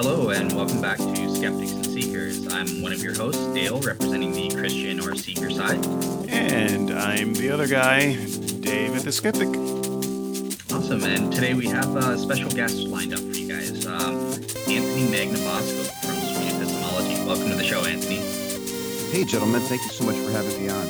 Hello, and welcome back to Skeptics and Seekers. I'm one of your hosts, Dale, representing the Christian or Seeker side. And I'm the other guy, David the Skeptic. Awesome, and today we have a special guest lined up for you guys um, Anthony Magnabosco from Street Epistemology. Welcome to the show, Anthony. Hey, gentlemen, thank you so much for having me on.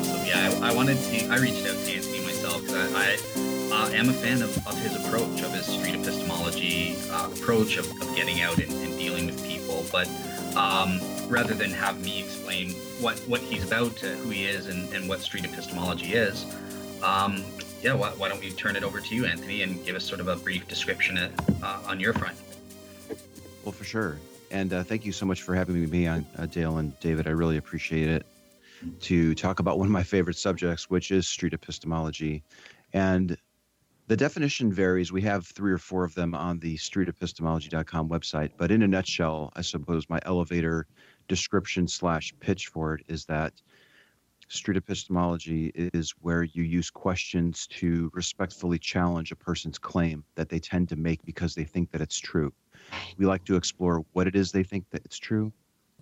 Awesome, yeah, I, I wanted to, I reached out to Anthony myself because I, I am a fan of, of his approach, of his street epistemology uh, approach of, of getting out and, and dealing with people. But um, rather than have me explain what, what he's about, uh, who he is, and, and what street epistemology is, um, yeah, why, why, don't we turn it over to you, Anthony, and give us sort of a brief description uh, on your front? Well, for sure. And uh, thank you so much for having me on, uh, Dale and David. I really appreciate it to talk about one of my favorite subjects, which is street epistemology. And the definition varies. We have three or four of them on the streetepistemology.com website. But in a nutshell, I suppose my elevator description slash pitch for it is that street epistemology is where you use questions to respectfully challenge a person's claim that they tend to make because they think that it's true. We like to explore what it is they think that it's true,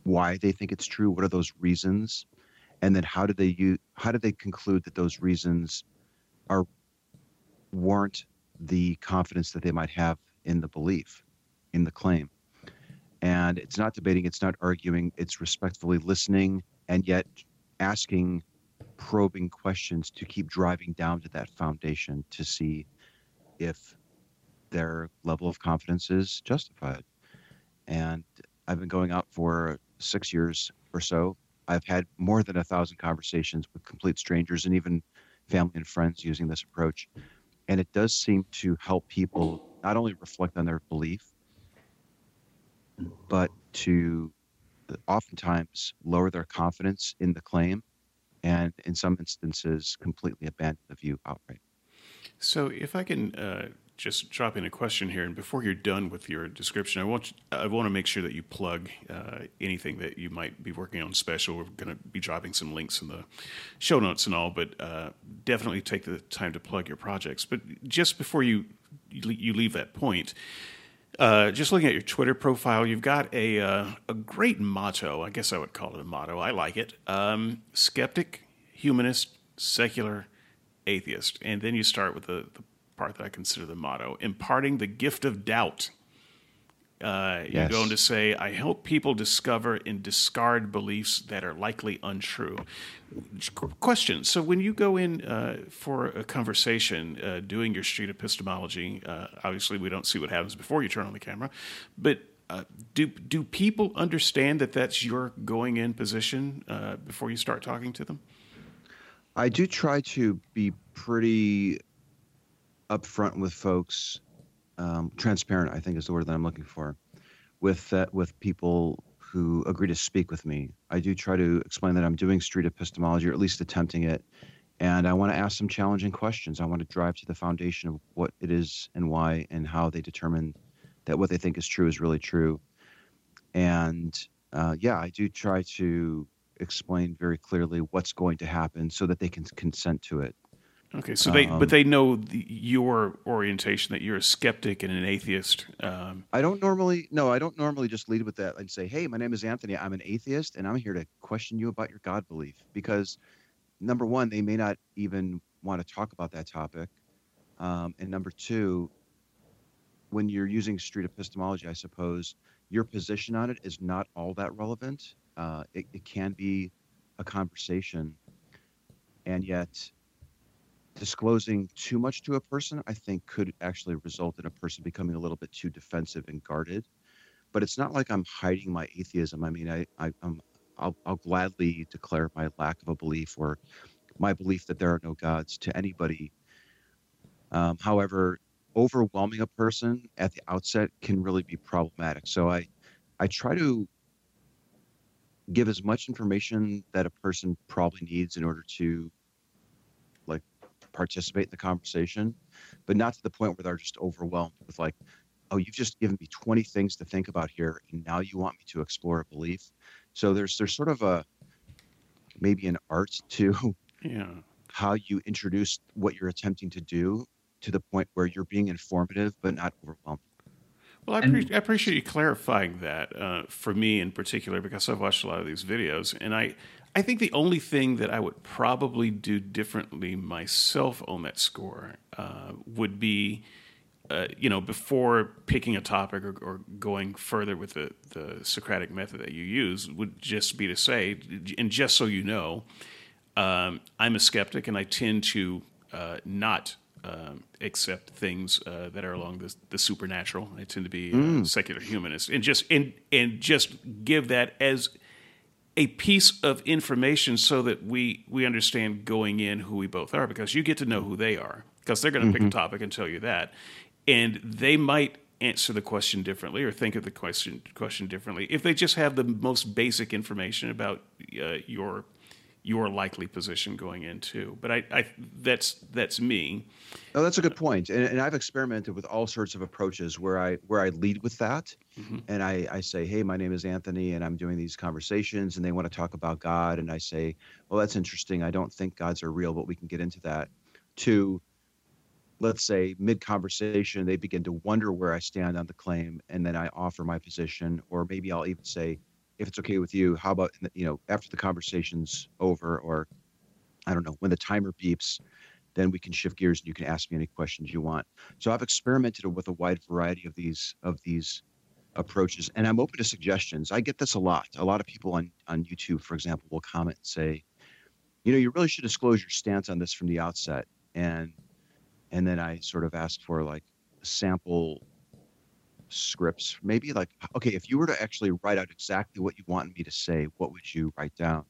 why they think it's true, what are those reasons, and then how do they use, how do they conclude that those reasons are warrant the confidence that they might have in the belief, in the claim. And it's not debating, it's not arguing, it's respectfully listening and yet asking probing questions to keep driving down to that foundation to see if their level of confidence is justified. And I've been going out for six years or so. I've had more than a thousand conversations with complete strangers and even family and friends using this approach. And it does seem to help people not only reflect on their belief, but to oftentimes lower their confidence in the claim and in some instances completely abandon the view outright. So, if I can uh, just drop in a question here, and before you're done with your description, I want I want to make sure that you plug uh, anything that you might be working on special. We're going to be dropping some links in the show notes and all, but uh, definitely take the time to plug your projects. But just before you you leave that point. Uh, just looking at your Twitter profile, you've got a uh, a great motto. I guess I would call it a motto. I like it. Um, skeptic, humanist, secular, atheist, and then you start with the, the part that I consider the motto imparting the gift of doubt. Uh, yes. You're going to say, I help people discover and discard beliefs that are likely untrue. Question So, when you go in uh, for a conversation uh, doing your street epistemology, uh, obviously we don't see what happens before you turn on the camera, but uh, do, do people understand that that's your going in position uh, before you start talking to them? I do try to be pretty upfront with folks, um, transparent. I think is the word that I'm looking for, with that with people who agree to speak with me. I do try to explain that I'm doing street epistemology, or at least attempting it, and I want to ask some challenging questions. I want to drive to the foundation of what it is and why and how they determine that what they think is true is really true. And uh, yeah, I do try to explain very clearly what's going to happen so that they can consent to it. Okay, so they um, but they know the, your orientation that you're a skeptic and an atheist. Um, I don't normally no, I don't normally just lead with that and say, "Hey, my name is Anthony. I'm an atheist, and I'm here to question you about your God belief." Because number one, they may not even want to talk about that topic, um, and number two, when you're using street epistemology, I suppose your position on it is not all that relevant. Uh, it, it can be a conversation, and yet disclosing too much to a person, I think, could actually result in a person becoming a little bit too defensive and guarded. But it's not like I'm hiding my atheism. I mean, I, I am I'll, I'll gladly declare my lack of a belief or my belief that there are no gods to anybody. Um, however, overwhelming a person at the outset can really be problematic. So I, I try to give as much information that a person probably needs in order to participate in the conversation, but not to the point where they're just overwhelmed with like, oh, you've just given me 20 things to think about here, and now you want me to explore a belief. So there's there's sort of a maybe an art to yeah. how you introduce what you're attempting to do to the point where you're being informative but not overwhelmed. Well, I, pre- I, appreciate you clarifying that uh, for me in particular because I've watched a lot of these videos, and I, I think the only thing that I would probably do differently myself on that score uh, would be, uh, you know, before picking a topic or, or going further with the, the Socratic method that you use, would just be to say, and just so you know, um, I'm a skeptic and I tend to uh, not um, accept things uh, that are along the, the, supernatural. I tend to be mm. a secular humanist, and just and and just give that as a piece of information so that we we understand going in who we both are, because you get to know who they are, because they're going to mm-hmm. pick a topic and tell you that, and they might answer the question differently or think of the question question differently if they just have the most basic information about uh, your your likely position going into. But I, I that's that's me. Oh, that's a good point. And, and I've experimented with all sorts of approaches where I where I lead with that, mm-hmm. and I, I say, hey, my name is Anthony, and I'm doing these conversations, and they want to talk about God, and I say, well, that's interesting. I don't think gods are real, but we can get into that. To let's say mid conversation, they begin to wonder where I stand on the claim, and then I offer my position, or maybe I'll even say, if it's okay with you, how about you know after the conversation's over, or I don't know when the timer beeps, then we can shift gears and you can ask me any questions you want. So I've experimented with a wide variety of these of these approaches, and I'm open to suggestions. I get this a lot. A lot of people on on YouTube, for example, will comment and say, you know, you really should disclose your stance on this from the outset, and and then I sort of ask for like a sample scripts maybe like okay if you were to actually write out exactly what you want me to say what would you write down?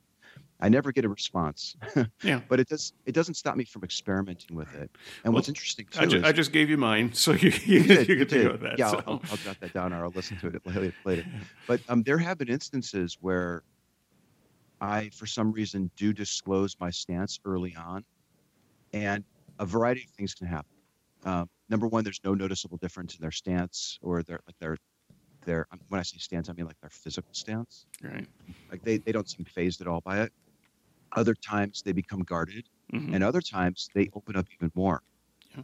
I never get a response. Yeah. But it does it doesn't stop me from experimenting with it. And well, what's interesting too I, ju- is, I, just gave you mine so you, you, you, did, you get to go with that yeah so. I'll, I'll, jot that down or i'll listen to it later, later. but um, there have been instances where i for some reason do disclose my stance early on and a variety of things can happen. Um, number one, there's no noticeable difference in their stance or their like their their um, when I say stance, I mean like their physical stance. Right. Like they they don't seem phased at all by it. Other times they become guarded, mm-hmm. and other times they open up even more. Yeah.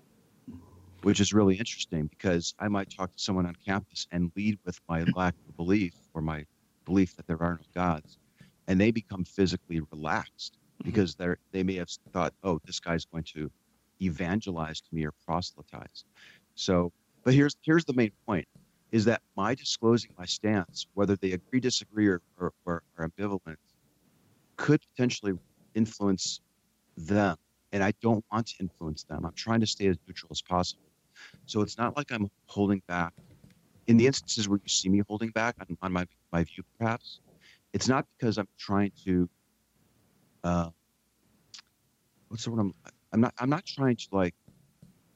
Which is really interesting because I might talk to someone on campus and lead with my lack of belief or my belief that there are no gods, and they become physically relaxed mm-hmm. because they're they may have thought, oh, this guy's going to evangelize to me or proselytize. So, but here's here's the main point: is that my disclosing my stance, whether they agree, disagree, or, or, or ambivalent, could potentially influence them, and I don't want to influence them. I'm trying to stay as neutral as possible. So it's not like I'm holding back. In the instances where you see me holding back on, on my my view, perhaps it's not because I'm trying to. Uh, what's the word I'm I'm not I'm not trying to like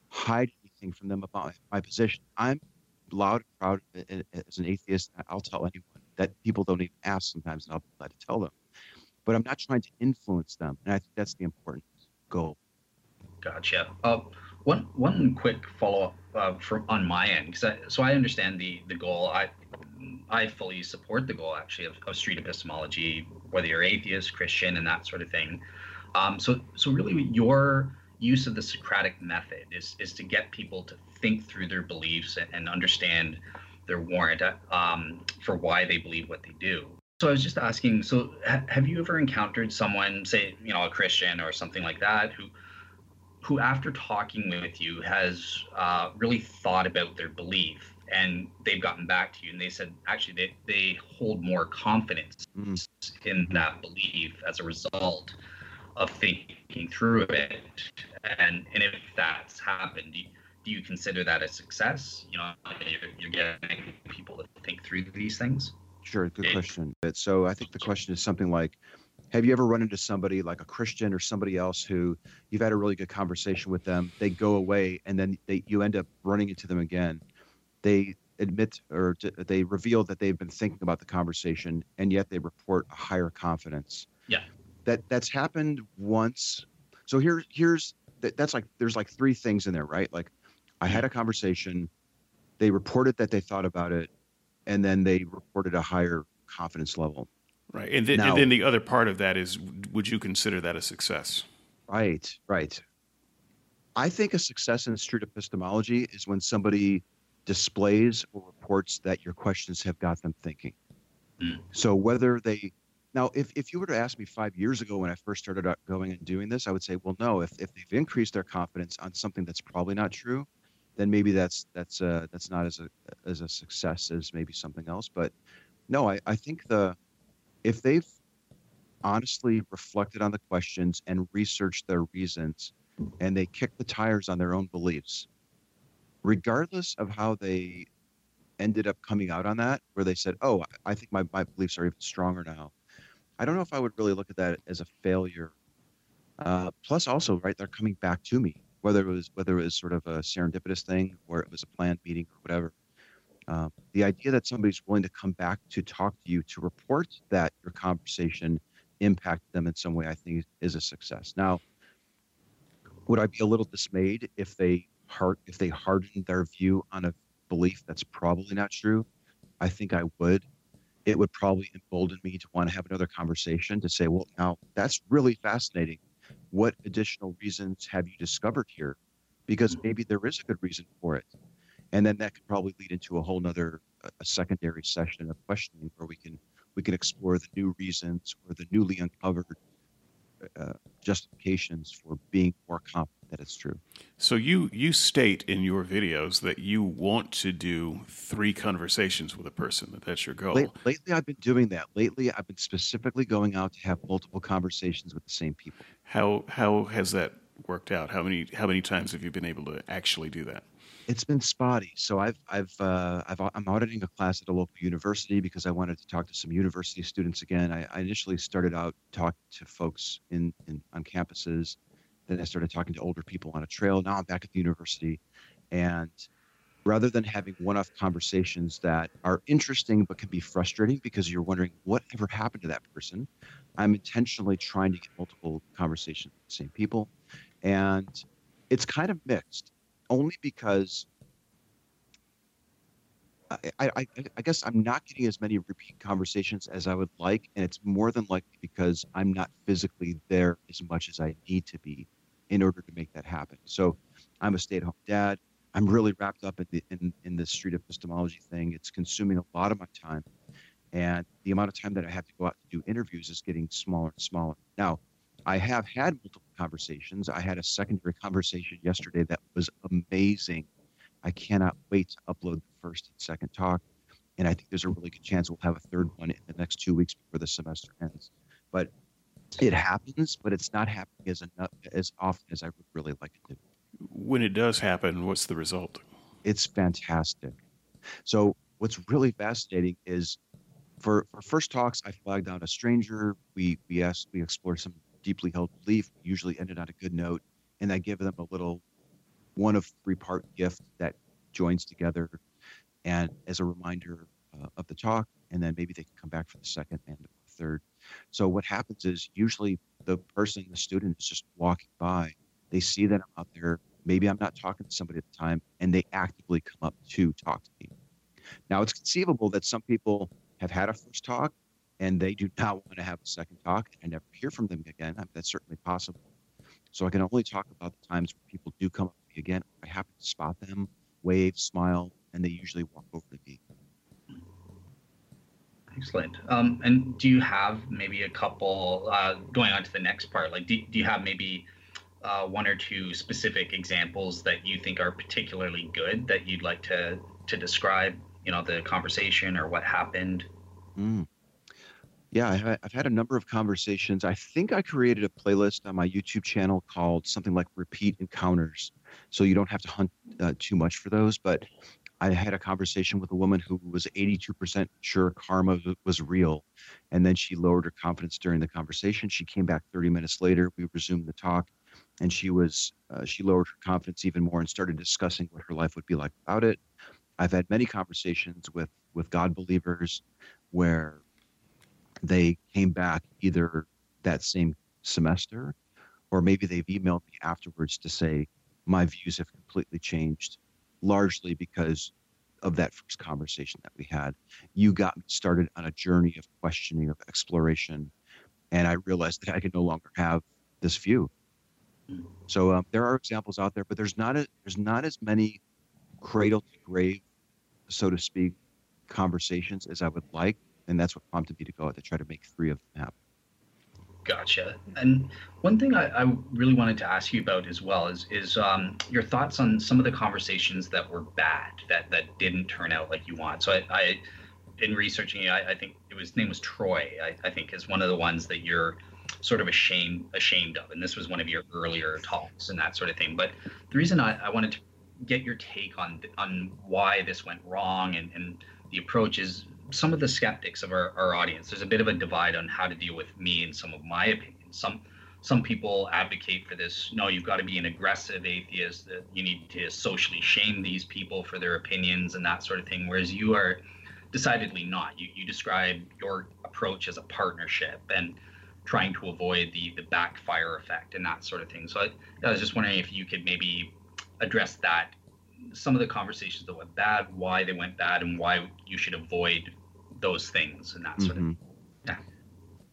hide anything from them about my position. I'm loud and proud as an atheist. I'll tell anyone that people don't even ask sometimes, and I'll be glad to tell them. But I'm not trying to influence them, and I think that's the important goal. Gotcha. Uh, one one quick follow up uh, from on my end, because I, so I understand the the goal. I I fully support the goal actually of, of street epistemology, whether you're atheist, Christian, and that sort of thing. Um, so, so really, your use of the Socratic method is is to get people to think through their beliefs and, and understand their warrant um, for why they believe what they do. So I was just asking. So, ha- have you ever encountered someone, say, you know, a Christian or something like that, who who after talking with you has uh, really thought about their belief and they've gotten back to you and they said actually they, they hold more confidence mm-hmm. in that belief as a result of thinking through it. And and if that's happened, do you, do you consider that a success? You know, you're, you're getting people to think through these things. Sure, good it, question. So I think the question is something like, have you ever run into somebody like a Christian or somebody else who you've had a really good conversation with them? They go away and then they, you end up running into them again. They admit or they reveal that they've been thinking about the conversation and yet they report a higher confidence. Yeah that that's happened once. So here here's that, that's like there's like three things in there, right? Like I had a conversation, they reported that they thought about it, and then they reported a higher confidence level. Right, and, th- now, and then the other part of that is, would you consider that a success? Right, right. I think a success in street epistemology is when somebody displays or reports that your questions have got them thinking. Mm. So whether they now, if, if you were to ask me five years ago when I first started out going and doing this, I would say, well, no. If, if they've increased their confidence on something that's probably not true, then maybe that's that's uh, that's not as a as a success as maybe something else. But no, I, I think the if they've honestly reflected on the questions and researched their reasons, and they kick the tires on their own beliefs, regardless of how they ended up coming out on that, where they said, "Oh, I think my, my beliefs are even stronger now." I don't know if I would really look at that as a failure. Uh, plus, also, right, they're coming back to me whether it was whether it was sort of a serendipitous thing or it was a planned meeting or whatever. Um, the idea that somebody's willing to come back to talk to you to report that your conversation impacted them in some way, I think is a success. Now, would I be a little dismayed if they hard if they hardened their view on a belief that's probably not true? I think I would. It would probably embolden me to want to have another conversation to say, well, now that's really fascinating what additional reasons have you discovered here? Because mm-hmm. maybe there is a good reason for it. And then that could probably lead into a whole nother a secondary session of questioning where we can we can explore the new reasons or the newly uncovered uh, justifications for being more confident that it's true. So you you state in your videos that you want to do three conversations with a person. That that's your goal. Late, lately, I've been doing that. Lately, I've been specifically going out to have multiple conversations with the same people. How how has that worked out? How many how many times have you been able to actually do that? It's been spotty. So I've I've uh, I've I'm auditing a class at a local university because I wanted to talk to some university students again. I, I initially started out talking to folks in, in on campuses then I started talking to older people on a trail. Now I'm back at the university. And rather than having one off conversations that are interesting but can be frustrating because you're wondering whatever happened to that person, I'm intentionally trying to get multiple conversations with the same people. And it's kind of mixed, only because I, I, I, guess I'm not getting as many repeat conversations as I would like, and it's more than likely because I'm not physically there as much as I need to be in order to make that happen. So I'm a stay-at-home dad. I'm really wrapped up in the in, in this street epistemology thing. It's consuming a lot of my time. And the amount of time that I have to go out to do interviews is getting smaller and smaller. Now, I have had multiple conversations. I had a secondary conversation yesterday that was amazing. I cannot wait to upload the first and second talk. And I think there's a really good chance we'll have a third one in the next two weeks before the semester ends. But it happens, but it's not happening as enough, as often as I would really like it to. When it does happen, what's the result? It's fantastic. So what's really fascinating is for, for first talks, I flagged down a stranger. We we asked we explore some deeply held belief. Usually ended on a good note, and I give them a little one of three part gift that joins together, and as a reminder uh, of the talk, and then maybe they can come back for the second and third. So what happens is usually the person, the student is just walking by. They see that I'm out there. Maybe I'm not talking to somebody at the time, and they actively come up to talk to me. Now it's conceivable that some people have had a first talk and they do not want to have a second talk and I never hear from them again. I mean, that's certainly possible. So I can only talk about the times where people do come up to me again. I happen to spot them, wave, smile, and they usually walk over to me. Excellent. Um, and do you have maybe a couple uh, going on to the next part? Like, do, do you have maybe uh, one or two specific examples that you think are particularly good that you'd like to to describe? You know, the conversation or what happened. Mm. Yeah, I've had a number of conversations. I think I created a playlist on my YouTube channel called something like Repeat Encounters. So you don't have to hunt uh, too much for those. But I had a conversation with a woman who was 82% sure karma was real. And then she lowered her confidence during the conversation. She came back 30 minutes later. We resumed the talk and she was, uh, she lowered her confidence even more and started discussing what her life would be like without it. I've had many conversations with, with God believers where they came back either that same semester or maybe they've emailed me afterwards to say, my views have completely changed largely because of that first conversation that we had. You got me started on a journey of questioning, of exploration, and I realized that I could no longer have this view. Hmm. So um, there are examples out there, but there's not a, there's not as many cradle to grave so to speak, conversations as I would like, and that's what prompted me to go out to try to make three of them happen. Gotcha. And one thing I, I, really wanted to ask you about as well is is um, your thoughts on some of the conversations that were bad that that didn't turn out like you want. So I, I in researching you, I, I, think it was name was Troy. I, think is one of the ones that you're sort of ashamed ashamed of, and this was one of your earlier talks and that sort of thing. But the reason I, I wanted to get your take on on why this went wrong and, and the approach is some of the skeptics of our, our audience. There's a bit of a divide on how to deal with me and some of my opinions. Some some people advocate for this. No, you've got to be an aggressive atheist. That you need to socially shame these people for their opinions and that sort of thing. Whereas you are decidedly not. You you describe your approach as a partnership and trying to avoid the the backfire effect and that sort of thing. So I, I was just wondering if you could maybe address that some of the conversations that went bad, why they went bad, and why you should avoid those things and that sort mm-hmm. of yeah.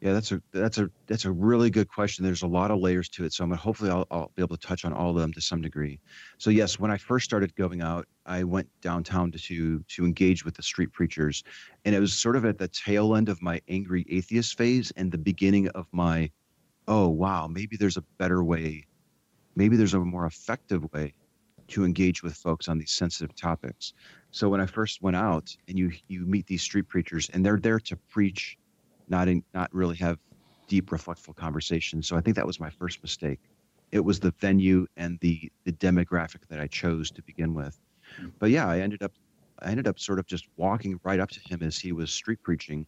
Yeah, that's a that's a that's a really good question. There's a lot of layers to it, so I'm gonna, hopefully I'll, I'll be able to touch on all of them to some degree. So yes, when I first started going out, I went downtown to to, to engage with the street preachers, and it was sort of at the tail end of my angry atheist phase and the beginning of my, oh wow, maybe there's a better way, maybe there's a more effective way to engage with folks on these sensitive topics. So when I first went out and you you meet these street preachers and they're there to preach, not in, not really have deep reflectful conversations. So I think that was my first mistake. It was the venue and the the demographic that I chose to begin with. Hmm. But yeah, I ended up I ended up sort of just walking right up to him as he was street preaching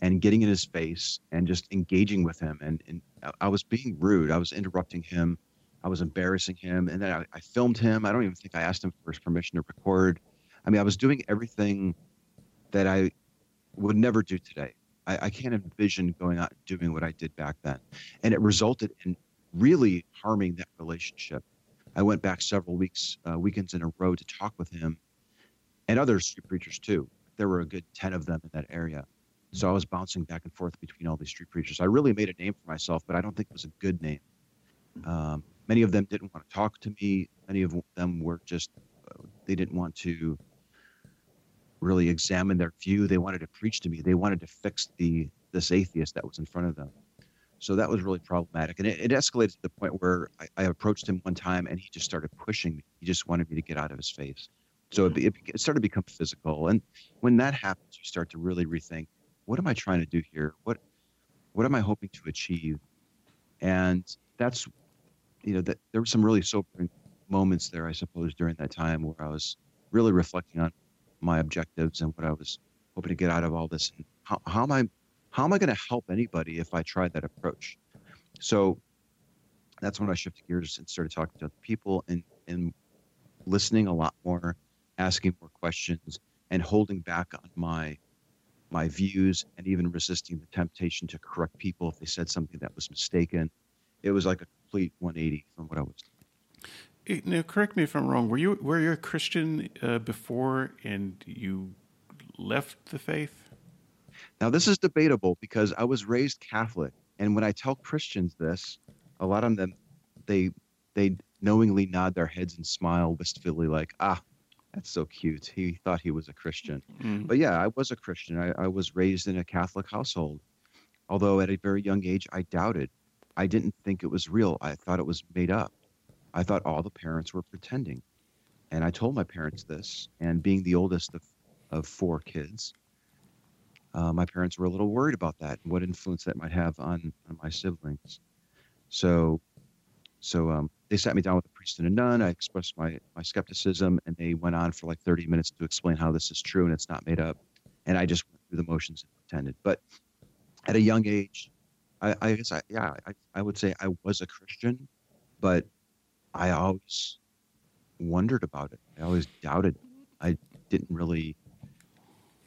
and getting in his face and just engaging with him and, and I was being rude. I was interrupting him I was embarrassing him, and then I, I, filmed him. I don't even think I asked him for his permission to record. I mean, I was doing everything that I would never do today. I, I can't envision going out and doing what I did back then, and it resulted in really harming that relationship. I went back several weeks, uh, weekends in a row to talk with him, and other street preachers too. There were a good ten of them in that area. So I was bouncing back and forth between all these street preachers. I really made a name for myself, but I don't think it was a good name. Um, many of them didn't want to talk to me. Many of them were just, uh, they didn't want to really examine their view. They wanted to preach to me. They wanted to fix the this atheist that was in front of them. So that was really problematic. And it, it escalated to the point where I, I, approached him one time and he just started pushing me. He just wanted me to get out of his face. So it, it, it started to become physical. And when that happens, you start to really rethink, what am I trying to do here? What, what am I hoping to achieve? And that's you know that there were some really sobering moments there, I suppose, during that time where I was really reflecting on my objectives and what I was hoping to get out of all this, and how, how am I how am I going to help anybody if I tried that approach? So that's when I shifted gears and started talking to other people and and listening a lot more, asking more questions, and holding back on my my views and even resisting the temptation to correct people if they said something that was mistaken. It was like a complete 180 from what I was. Now, correct me if I'm wrong. Were you were you a Christian uh, before, and you left the faith? Now, this is debatable because I was raised Catholic, and when I tell Christians this, a lot of them they they knowingly nod their heads and smile wistfully, like, "Ah, that's so cute." He thought he was a Christian, mm. but yeah, I was a Christian. I, I was raised in a Catholic household, although at a very young age I doubted I didn't think it was real. I thought it was made up. I thought all the parents were pretending. And I told my parents this, and being the oldest of, of four kids, uh, my parents were a little worried about that and what influence that might have on, on my siblings. So, so um, they sat me down with a priest and a nun. I expressed my, my skepticism, and they went on for like 30 minutes to explain how this is true and it's not made up. And I just went through the motions and pretended. But at a young age, I, I guess I yeah I, I would say I was a Christian, but I always wondered about it. I always doubted. I didn't really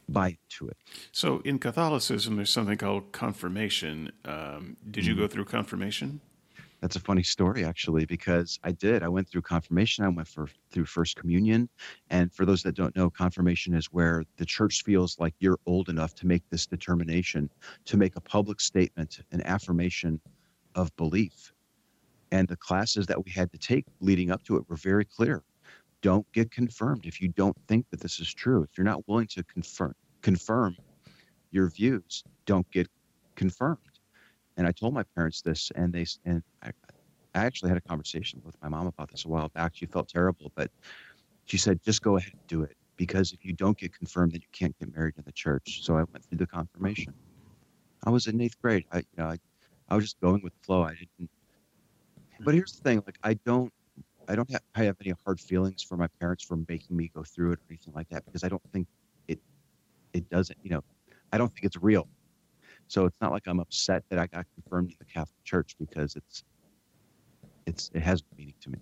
buy into it. So in Catholicism, there's something called confirmation. Um, did you mm-hmm. go through confirmation? That's a funny story, actually, because I did. I went through confirmation. I went for through First Communion, and for those that don't know, confirmation is where the church feels like you're old enough to make this determination, to make a public statement, an affirmation of belief. And the classes that we had to take leading up to it were very clear. don't get confirmed if you don't think that this is true. If you're not willing to confirm confirm your views, don't get confirmed. And I told my parents this, and they and I, I actually had a conversation with my mom about this a while back. She felt terrible, but she said, just go ahead and do it because if you don't get confirmed, then you can't get married in the church. So I went through the confirmation. I was in eighth grade. I, you know, I, I was just going with the flow. I didn't. Hmm. But here's the thing: like, I don't, I don't have, I have any hard feelings for my parents for making me go through it or anything like that because I don't think it, it doesn't. You know, I don't think it's real. So it's not like I'm upset that I got confirmed in the Catholic Church because it's, it's, it has meaning to me.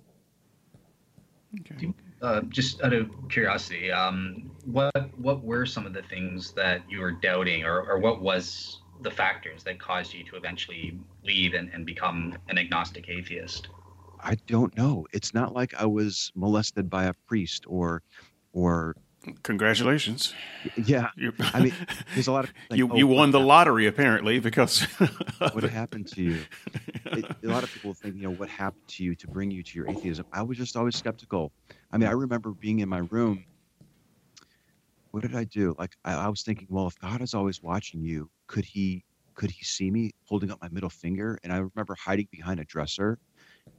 Okay. Uh, just out of curiosity, um, what what were some of the things that you were doubting, or, or what was the factors that caused you to eventually leave and, and become an agnostic atheist? I don't know. It's not like I was molested by a priest or, or Congratulations. yeah. I mean, there's a lot of like, you, oh, you won the happened- lottery apparently because What happened to you? It, a lot of people think, you know, what happened to you to bring you to your atheism? I was just always skeptical. I mean, I remember being in my room. What did I do? Like, I, I was thinking, well, if God is always watching you, could he could he see me holding up my middle finger? And I remember hiding behind a dresser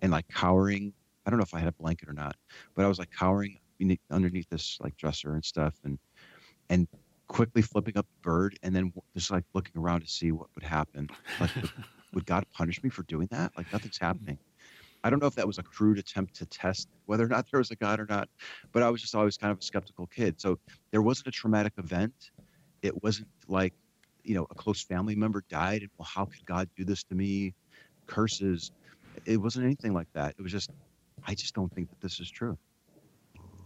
and like cowering. I don't know if I had a blanket or not, but I was like cowering underneath this like dresser and stuff, and and quickly flipping up the bird, and then just like looking around to see what would happen. Like, would, would God punish me for doing that? Like nothing's mm-hmm. happening. I don't know if that was a crude attempt to test whether or not there was a God or not, but I was just always kind of a skeptical kid. So there wasn't a traumatic event. It wasn't like, you know, a close family member died and well, how could God do this to me? Curses. It wasn't anything like that. It was just, I just don't think that this is true.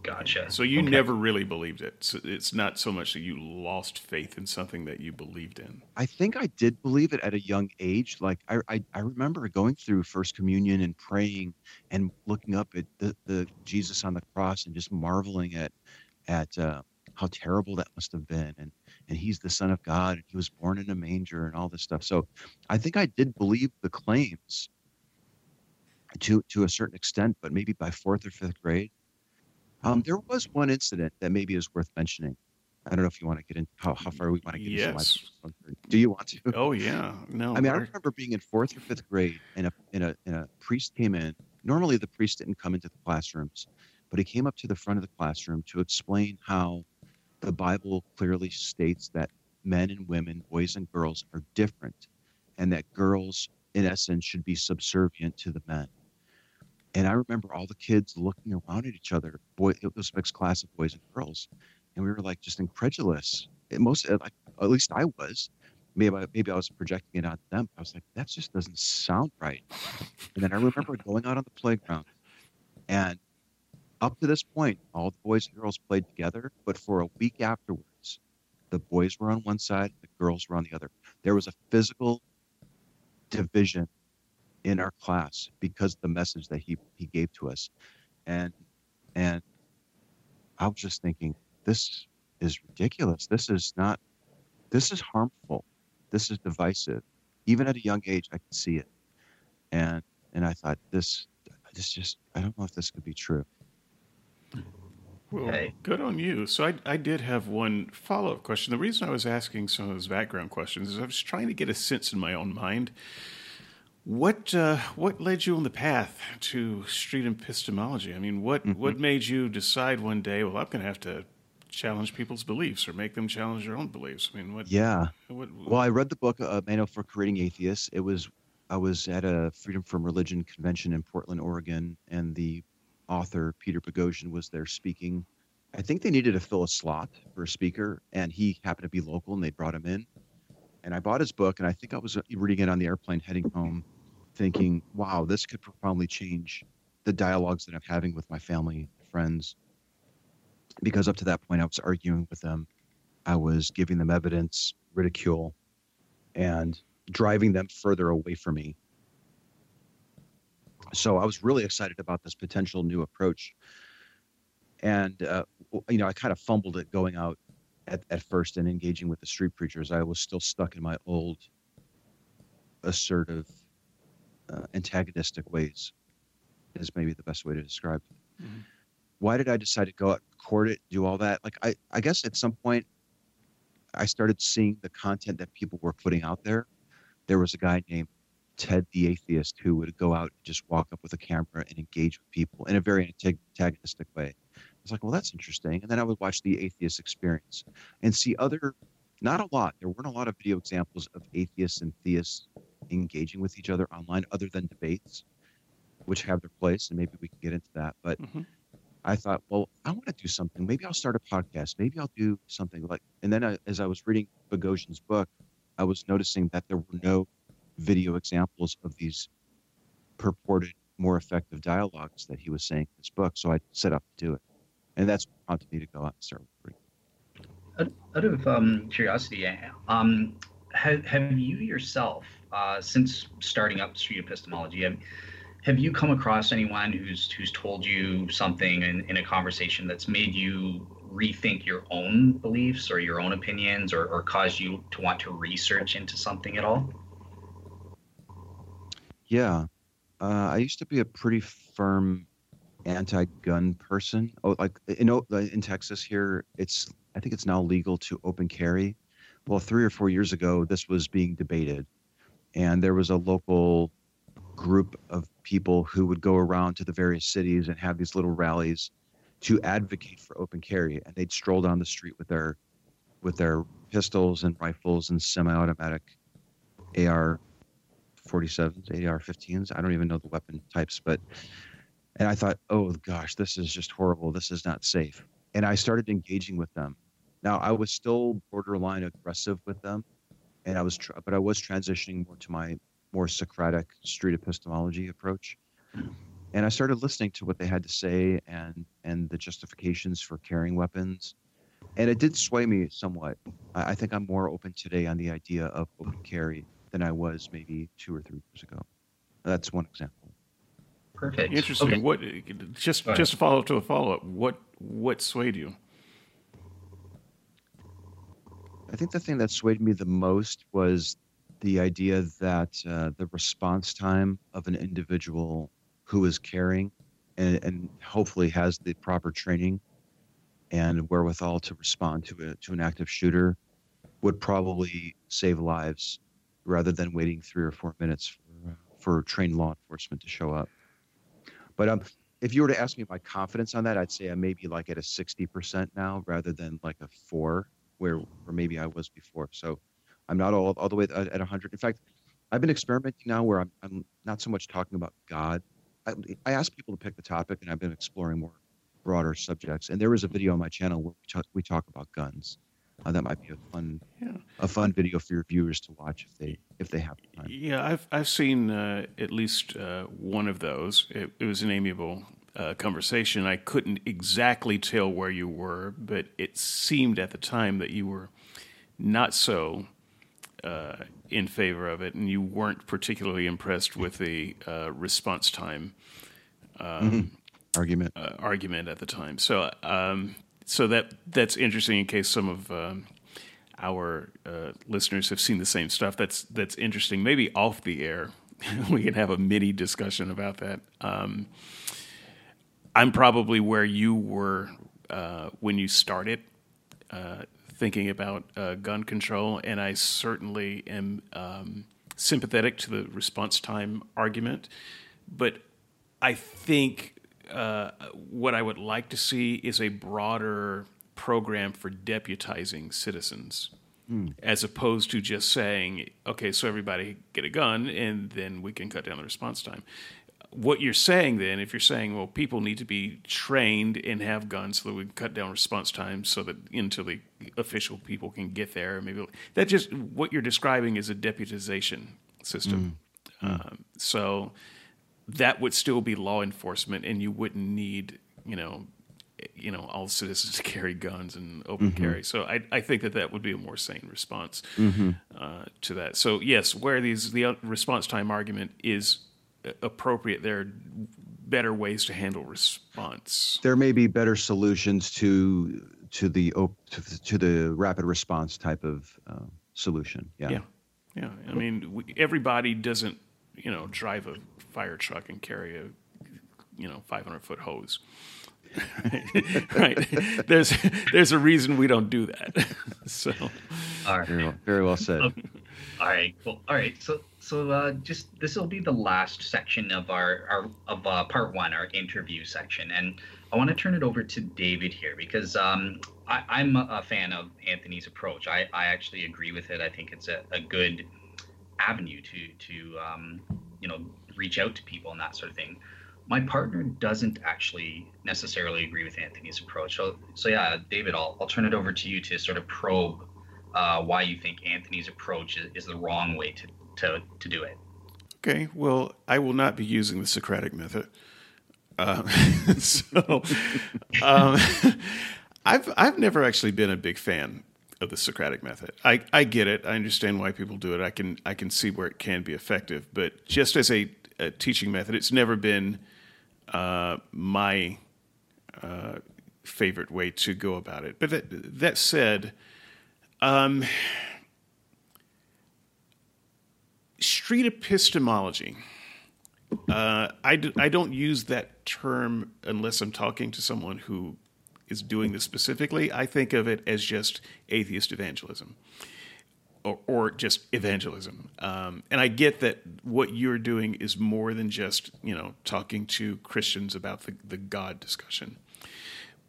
Gotcha. so you Okay. never really believed it. So it's not so much that you lost faith in something that you believed in. I think I did believe it at a young age. Like I, I, I remember going through First Communion and praying and looking up at the, the Jesus on the cross and just marveling at at uh, how terrible that must have been. And and he's the Son of God and he was born in a manger and all this stuff. So I think I did believe the claims to to a certain extent, but maybe by fourth or fifth grade. Um, there was one incident that maybe is worth mentioning. I don't know if you want to get into how, how far we want to get into my Yes. Do you want to? Oh yeah, no. I mean, I remember being in fourth or fifth grade, and a and a and a priest came in. Normally, the priest didn't come into the classrooms, but he came up to the front of the classroom to explain how the Bible clearly states that men and women, boys and girls, are different, and that girls, in essence, should be subservient to the men. And I remember all the kids looking around at each other. Boy, it was a mixed class of boys and girls, and we were like just incredulous. It most, like, at least I was maybe I, maybe I was projecting it on them. I was like, that just doesn't sound right. And then I remember going out on the playground, and up to this point, all the boys and girls played together. But for a week afterwards, the boys were on one side, the girls were on the other. There was a physical division in our class because of the message that he he gave to us, and and I was just thinking, this is ridiculous. This is not. This is harmful this is divisive. Even at a young age, I could see it, and and I thought this this just I don't know if this could be true. Well, Okay. good on you. So I, I did have one follow up question. The reason I was asking some of those background questions is I was trying to get a sense in my own mind. What uh, what led you on the path to street epistemology? I mean, what Mm-hmm. what made you decide one day, well, I'm going to have to challenge people's beliefs or make them challenge their own beliefs? I mean, what? Yeah. what Well, I read the book uh, Manual for Creating Atheists. It was I was at a Freedom from Religion convention in Portland, Oregon, and the author Peter Boghossian was there speaking. I think they needed to fill a slot for a speaker, and he happened to be local, and they brought him in. And I bought his book, and I think I was uh, reading it on the airplane heading home, thinking, "Wow, this could profoundly change the dialogues that I'm having with my family, friends." Because up to that point, I was arguing with them I was giving them evidence, ridicule, and driving them further away from me. So I was really excited about this potential new approach. And, uh, you know, I kind of fumbled it going out at, at first and engaging with the street preachers. I was still stuck in my old assertive, uh, antagonistic ways, is maybe the best way to describe it. Mhm. why did I decide to go out court it, do all that? Like, I, I guess at some point, I started seeing the content that people were putting out there. There was a guy named Ted the Atheist who would go out and just walk up with a camera and engage with people in a very antagonistic way. I was like, well, that's interesting. And then I would watch the Atheist Experience and see other, not a lot, there weren't a lot of video examples of atheists and theists engaging with each other online other than debates, which have their place. And maybe we can get into that. But mm-hmm. I thought, well, I want to do something. Maybe I'll start a podcast. Maybe I'll do something like. And then I, as I was reading Boghossian's book, I was noticing that there were no video examples of these purported more effective dialogues that he was saying in his book. So I set up to do it, and that's what prompted me to go out and start recording. Out, out of um, curiosity, um, have, have you yourself, uh, since starting up street epistemology, have, have you come across anyone who's who's told you something in, in a conversation that's made you rethink your own beliefs or your own opinions or, or caused you to want to research into something at all? Yeah. Uh, I used to be a pretty firm anti-gun person. Oh, like in in Texas here, it's I think it's now legal to open carry. Well, three or four years ago, this was being debated, and there was a local group of people who would go around to the various cities and have these little rallies to advocate for open carry and they'd stroll down the street with their with their pistols and rifles and semi-automatic AR 47s, AR 15s. I don't even know the weapon types, but and I thought, oh gosh, this is just horrible. This is not safe. And I started engaging with them. Now I was still borderline aggressive with them, and I was, tr- but I was transitioning more to my more Socratic street epistemology approach. And I started listening to what they had to say and and the justifications for carrying weapons. And it did sway me somewhat. I, I think I'm more open today on the idea of open carry than I was maybe two or three years ago. That's one example. Perfect. Interesting. Okay. What just just to follow up to a follow up. What what swayed you? I think the thing that swayed me the most was the idea that uh, the response time of an individual who is caring and, and, hopefully has the proper training and wherewithal to respond to a, to an active shooter would probably save lives rather than waiting three or four minutes for, uh, for trained law enforcement to show up. But um, if you were to ask me my confidence on that, I'd say I'm maybe like at a 60% now rather than like a four where, where maybe I was before. So I'm not all, all the way at, 100. In fact, I've been experimenting now where I'm, I'm not so much talking about God. I, I ask people to pick the topic, and I've been exploring more broader subjects. And there is a video on my channel where we talk, we talk about guns. Uh, that might be a fun, yeah. a fun video for your viewers to watch if they if they have time. Yeah, I've I've seen uh, at least uh, one of those. It, it was an amiable uh, conversation. I couldn't exactly tell where you were, but it seemed at the time that you were not so uh, in favor of it, and you weren't particularly impressed with the uh, response time um, mm-hmm. argument uh, argument at the time. So, um, so that that's interesting. In case some of um, our uh, listeners have seen the same stuff, that's that's interesting. Maybe off the air, we can have a mini discussion about that. Um, I'm probably where you were uh, when you started uh, thinking about uh, gun control, and I certainly am um, sympathetic to the response time argument. But I think uh, what I would like to see is a broader program for deputizing citizens. Mm. As opposed to just saying, okay, so everybody get a gun and then we can cut down the response time what you're saying then, if you're saying, well, people need to be trained and have guns so that we can cut down response times so that until the official people can get there, maybe that just what you're describing is a deputization system. Mm. Um, so that would still be law enforcement, and you wouldn't need, you know, you know, all citizens to carry guns and open mm-hmm. carry. So I, I think that that would be a more sane response mm-hmm. uh, to that. So yes, where these the response time argument is appropriate. There are better ways to handle response. There may be better solutions to to the to, to the rapid response type of uh, solution. Yeah. Yeah. Yeah. I mean, we, everybody doesn't, you know, drive a fire truck and carry a, you know, 500 foot hose. right. right. There's there's a reason we don't do that. so, all right. Very well, very well said. Okay. All right. Well, all right. So so uh, just this will be the last section of our our of uh, part one, our interview section, and I want to turn it over to David here because um, I, am a fan of Anthony's approach. I, I actually agree with it. I think it's a, a good avenue to to um, you know reach out to people and that sort of thing. My partner doesn't actually necessarily agree with Anthony's approach. So so yeah, David, I'll I'll turn it over to you to sort of probe uh, why you think Anthony's approach is, is the wrong way to, to to do it. Okay, well, I will not be using the Socratic method. Uh, so, um, I've I've never actually been a big fan of the Socratic method. I, I get it. I understand why people do it. I can I can see where it can be effective. But just as a, a teaching method, it's never been uh, my uh, favorite way to go about it. But that, that said, um, street epistemology. Uh, I, do, I don't use that term unless I'm talking to someone who is doing this specifically. I think of it as just atheist evangelism or, or just evangelism. Um, and I get that what you're doing is more than just, you know, talking to Christians about the, the God discussion.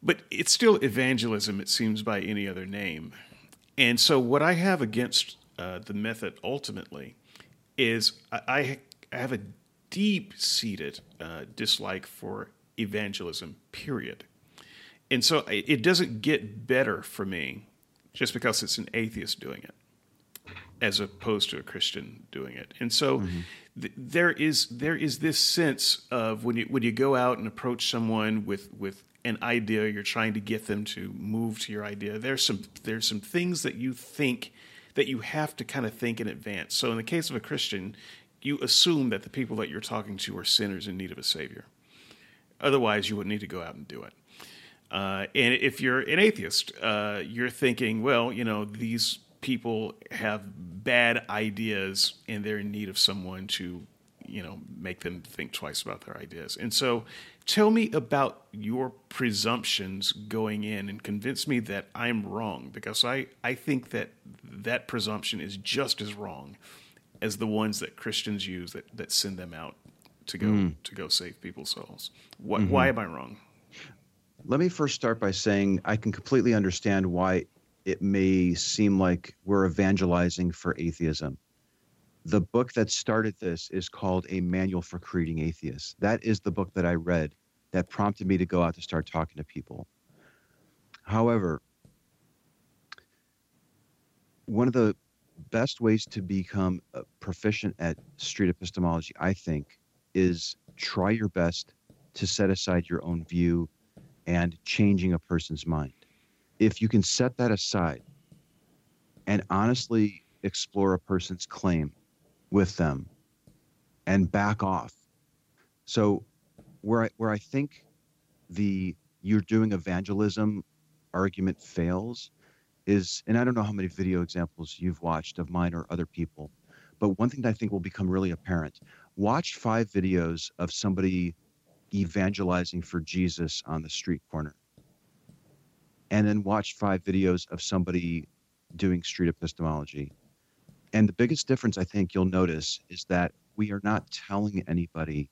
But it's still evangelism, it seems, by any other name. And so, what I have against uh, the method ultimately is I, I have a deep seated uh, dislike for evangelism, period. And so it doesn't get better for me just because it's an atheist doing it as opposed to a Christian doing it. And so mm-hmm. th- there is there is this sense of when you when you go out and approach someone with with an idea, you're trying to get them to move to your idea. There's some there's some things that you think that you have to kind of think in advance. So in the case of a Christian, you assume that the people that you're talking to are sinners in need of a savior. Otherwise, you wouldn't need to go out and do it. Uh, and if you're an atheist, uh, you're thinking, well, you know, these people have bad ideas and they're in need of someone to, you know, make them think twice about their ideas. And so tell me about your presumptions going in and convince me that I'm wrong because I, I think that that presumption is just as wrong as the ones that Christians use that, that send them out to go mm. to go save people's souls. What, mm-hmm. Why am I wrong? Let me first start by saying I can completely understand why it may seem like we're evangelizing for atheism. The book that started this is called A Manual for Creating Atheists. That is the book that I read that prompted me to go out to start talking to people. However, one of the best ways to become uh, proficient at street epistemology, I think, is try your best to set aside your own view and changing a person's mind. If you can set that aside and honestly explore a person's claim with them and back off. So where I, where I think the you're doing evangelism argument fails is and I don't know how many video examples you've watched of mine or other people, but one thing that I think will become really apparent, watch 5 videos of somebody evangelizing for Jesus on the street corner. And then watch five videos of somebody doing street epistemology. And the biggest difference I think you'll notice is that we are not telling anybody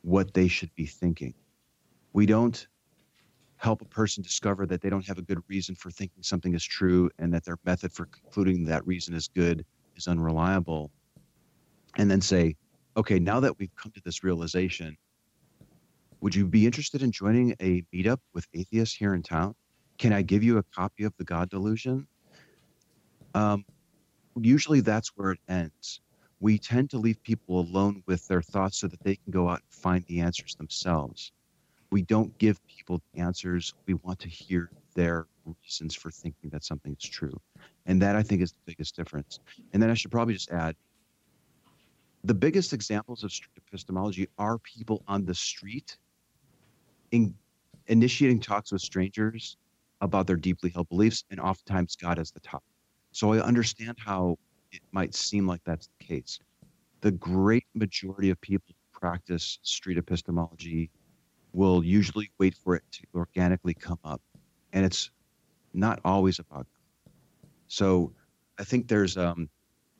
what they should be thinking. We don't help a person discover that they don't have a good reason for thinking something is true and that their method for concluding that reason is good is unreliable. And then say, okay, now that we've come to this realization, would you be interested in joining a meetup with atheists here in town? Can I give you a copy of The God Delusion? Um, usually that's where it ends. We tend to leave people alone with their thoughts so that they can go out and find the answers themselves. We don't give people the answers. We want to hear their reasons for thinking that something is true. And that I think is the biggest difference. And then I should probably just add the biggest examples of epistemology are people on the street in, initiating talks with strangers about their deeply held beliefs, and oftentimes God is the top. So I understand how it might seem like that's the case. The great majority of people who practice street epistemology will usually wait for it to organically come up. And it's not always about. So I think there's, um,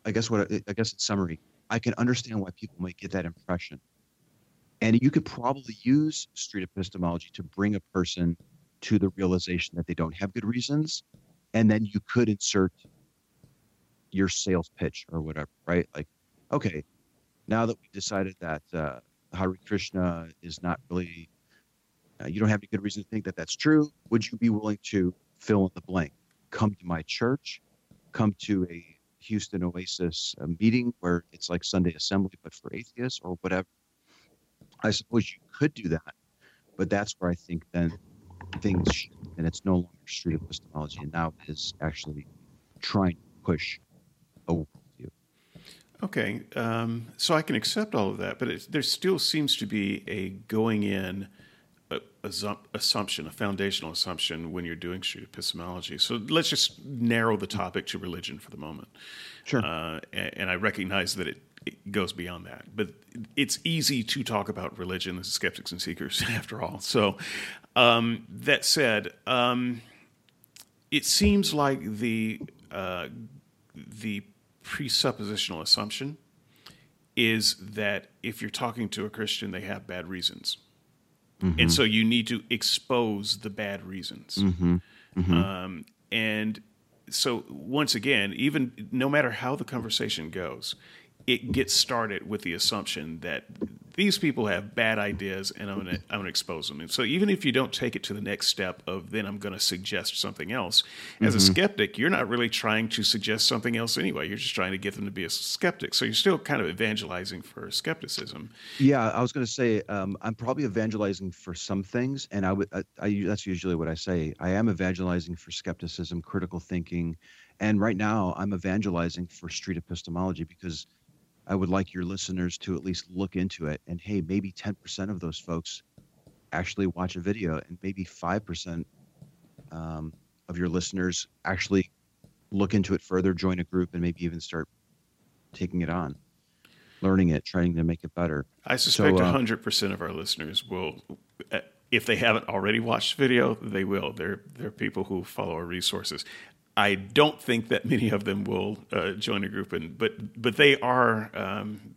I guess what I guess in summary, I can understand why people might get that impression. And you could probably use street epistemology to bring a person to the realization that they don't have good reasons. And then you could insert your sales pitch or whatever, right? Like, okay, now that we decided that uh, Hare Krishna is not really, uh, you don't have any good reason to think that that's true, would you be willing to fill in the blank? Come to my church, come to a Houston Oasis a meeting where it's like Sunday assembly, but for atheists or whatever. I suppose you could do that, but that's where I think then things and it's no longer street epistemology, and now is actually trying to push a worldview. Okay, um, so I can accept all of that, but it, there still seems to be a going in a, a, assumption, a foundational assumption when you're doing street epistemology. So let's just narrow the topic to religion for the moment. Sure. Uh, and, and I recognize that it it goes beyond that. But it's easy to talk about religion as skeptics and seekers, after all. So, um, that said, um, it seems like the uh, the presuppositional assumption is that if you're talking to a Christian, they have bad reasons. Mm-hmm. And so you need to expose the bad reasons. Mm-hmm. Mm-hmm. Um, and so, once again, even no matter how the conversation goes, it gets started with the assumption that these people have bad ideas and I'm going to I'm going to expose them. And so even if you don't take it to the next step of then I'm going to suggest something else, as mm-hmm. a skeptic, you're not really trying to suggest something else anyway. You're just trying to get them to be a skeptic. So you're still kind of evangelizing for skepticism. Yeah, I was going to say um, I'm probably evangelizing for some things, and I would I, I, that's usually what I say. I am evangelizing for skepticism, critical thinking, and right now I'm evangelizing for street epistemology because I would like your listeners to at least look into it. And hey, maybe 10% of those folks actually watch a video, and maybe 5% um, of your listeners actually look into it further, join a group, and maybe even start taking it on, learning it, trying to make it better. I suspect so, uh, 100% of our listeners will. Uh, if they haven't already watched the video, they will. They're they're people who follow our resources. I don't think that many of them will uh, join a group, and but but they are, um,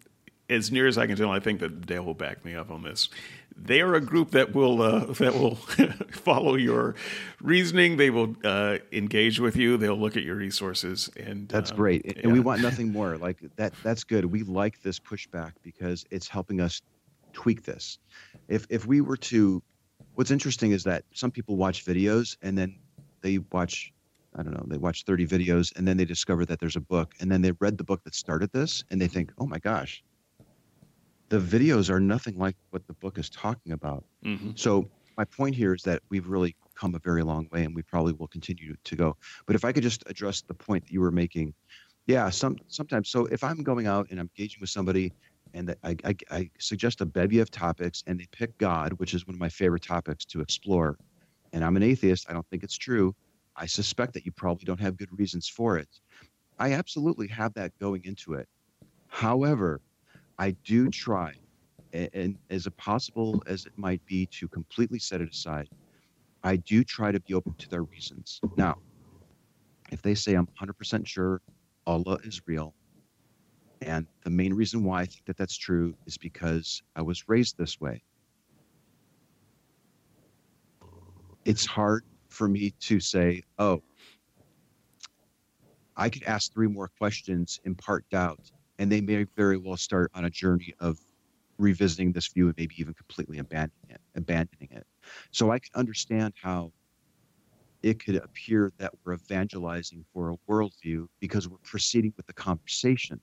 as near as I can tell, I think that Dale will back me up on this. They are a group that will uh, that will follow your reasoning. They will uh, engage with you. They'll look at your resources, and that's um, great. And yeah. we want nothing more. Like that. That's good. We like this pushback because it's helping us tweak this. If if we were to, what's interesting is that some people watch videos and then they watch I don't know, they watch 30 videos and then they discover that there's a book and then they read the book that started this and they think, oh my gosh, the videos are nothing like what the book is talking about. Mm-hmm. So my point here is that we've really come a very long way and we probably will continue to go. But if I could just address the point that you were making, yeah, some sometimes. So if I'm going out and I'm engaging with somebody and I, I, I suggest a bevy of topics and they pick God, which is one of my favorite topics to explore, and I'm an atheist, I don't think it's true I suspect that you probably don't have good reasons for it. I absolutely have that going into it. However, I do try, and as possible as it might be to completely set it aside, I do try to be open to their reasons. Now, if they say I'm 100% sure Allah is real, and the main reason why I think that that's true is because I was raised this way. It's hard for me to say, oh, I could ask three more questions, impart doubt, and they may very well start on a journey of revisiting this view and maybe even completely abandoning it. Abandoning it. So I can understand how it could appear that we're evangelizing for a worldview because we're proceeding with the conversation.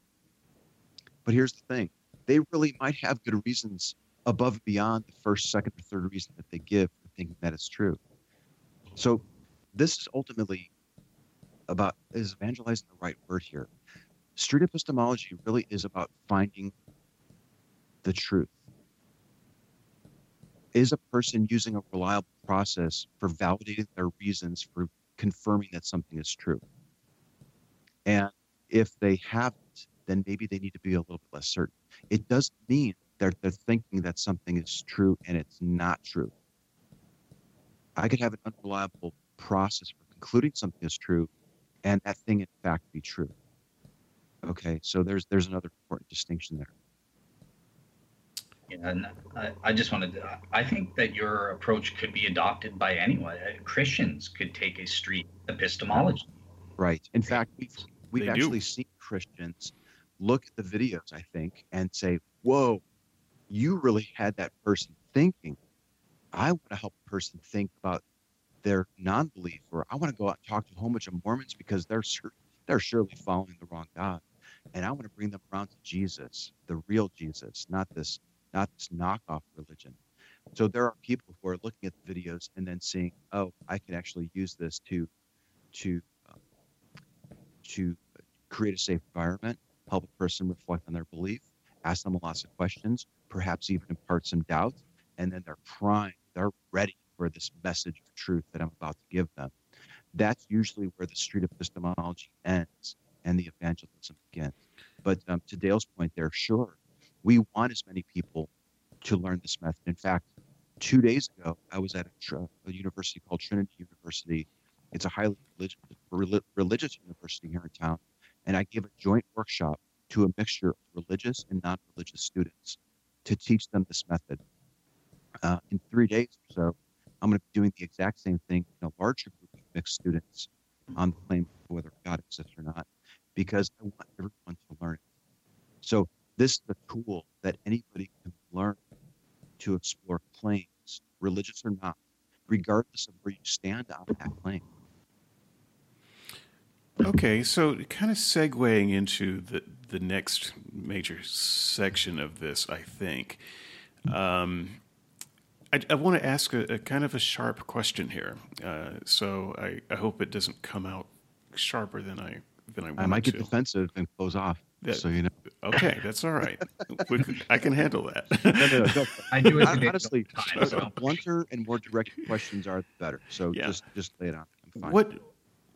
But here's the thing: they really might have good reasons above and beyond the first, second, or third reason that they give for thinking that it's true. So this is ultimately about is evangelizing the right word here. Street epistemology really is about finding the truth. Is a person using a reliable process for validating their reasons for confirming that something is true? And if they haven't, then maybe they need to be a little bit less certain. It doesn't mean They're, they're thinking that something is true and it's not true. I could have an unreliable process for concluding something is true and that thing in fact be true. Okay, so there's there's another important distinction there. Yeah, and I, I just wanted to, I think that your approach could be adopted by anyone. Uh, Christians could take a street epistemology. Right. In fact, we've we've They do. actually seen Christians look at the videos, I think, and say, "Whoa, you really had that person thinking." I want to help a person think about their non-belief, or I want to go out and talk to a whole bunch of Mormons because they're sur- they're surely following the wrong God, and I want to bring them around to Jesus, the real Jesus, not this not this knockoff religion. So there are people who are looking at the videos and then seeing, "Oh, I can actually use this to to um, to create a safe environment, help a person reflect on their belief, ask them lots of questions, perhaps even impart some doubt, and then they're primed, they're ready for this message of truth that I'm about to give them. That's usually where the street epistemology ends and the evangelism begins. But um, to Dale's point there, sure, we want as many people to learn this method. In fact, two days ago, I was at a, a university called Trinity University it's a highly religious, religious university here in town, and I gave a joint workshop to a mixture of religious and non-religious students to teach them this method. Uh, in three days or so, I'm going to be doing the exact same thing in a larger group of mixed students on the claim whether God exists or not, because I want everyone to learn it. So this is a tool that anybody can learn to explore claims, religious or not, regardless of where you stand on that claim. Okay, so kind of segueing into the the next major section of this, I think. Um, I, I want to ask a, a kind of a sharp question here. Uh, so I, I hope it doesn't come out sharper than I than I want I might to. get defensive and close off. That- so you know, Okay, that's all right. We I can handle that. no, no, no, I do it honestly, sometimes, so. blunter and more direct questions are better. So Yeah. just just lay it out. I'm fine. What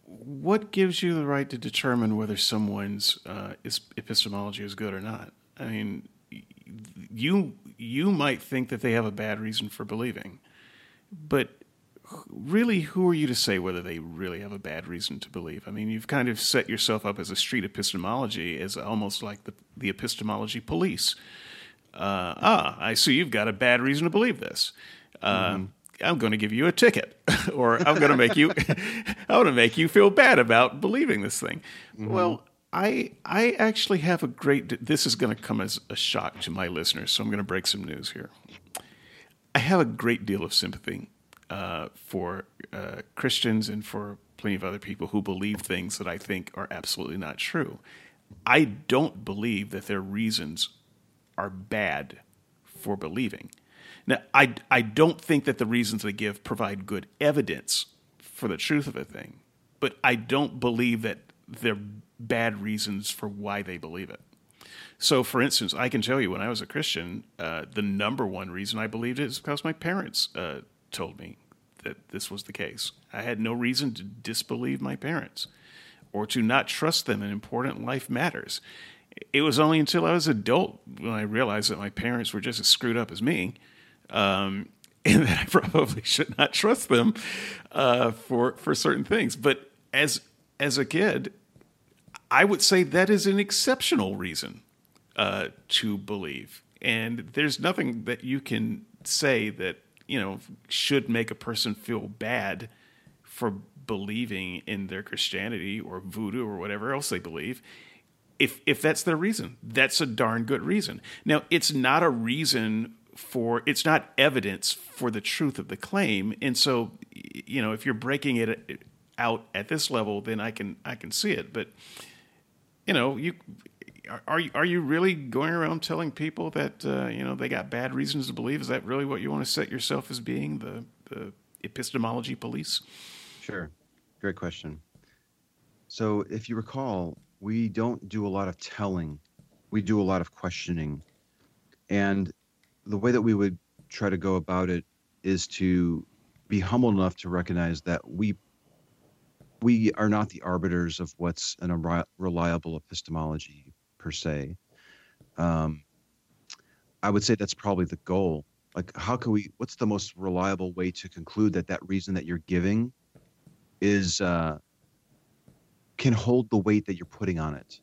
what gives you the right to determine whether someone's uh, is, epistemology is good or not? I mean, you you might think that they have a bad reason for believing, but really, who are you to say whether they really have a bad reason to believe? I mean, you've kind of set yourself up as a street epistemology as almost like the the epistemology police. Uh, ah, I see you've got a bad reason to believe this. Uh, I'm going to give you a ticket, or I'm going to make you, I'm going to make you feel bad about believing this thing. Well, I I actually have a great. This is going to come as a shock to my listeners, so I'm going to break some news here. I have a great deal of sympathy uh, for uh, Christians and for plenty of other people who believe things that I think are absolutely not true. I don't believe that their reasons are bad for believing. Now, I, I don't think that the reasons they give provide good evidence for the truth of a thing, but I don't believe that they're bad reasons for why they believe it. So, for instance, I can tell you when I was a Christian, uh, the number one reason I believed it is because my parents uh, told me that this was the case. I had no reason to disbelieve my parents or to not trust them in important life matters. It was only until I was adult when I realized that my parents were just as screwed up as me, um, and that I probably should not trust them uh, for for certain things. But as as a kid, I would say that is an exceptional reason uh, to believe, and there's nothing that you can say that you know should make a person feel bad for believing in their Christianity or voodoo or whatever else they believe. If if that's their reason, that's a darn good reason. Now, it's not a reason for it's not evidence for the truth of the claim, and so you know if you're breaking it out at this level, then I can I can see it. But you know you. are- you, are you really going around telling people that uh, you know they got bad reasons to believe? Is that really what you want to set yourself as being the, the epistemology police? Sure. Great question. So, if you recall, we don't do a lot of telling, we do a lot of questioning. And the way that we would try to go about it is to be humble enough to recognize that we we are not the arbiters of what's an a reliable epistemology per se. Um, I would say that's probably the goal. Like, how can we? What's the most reliable way to conclude that that reason that you're giving is uh, can hold the weight that you're putting on it?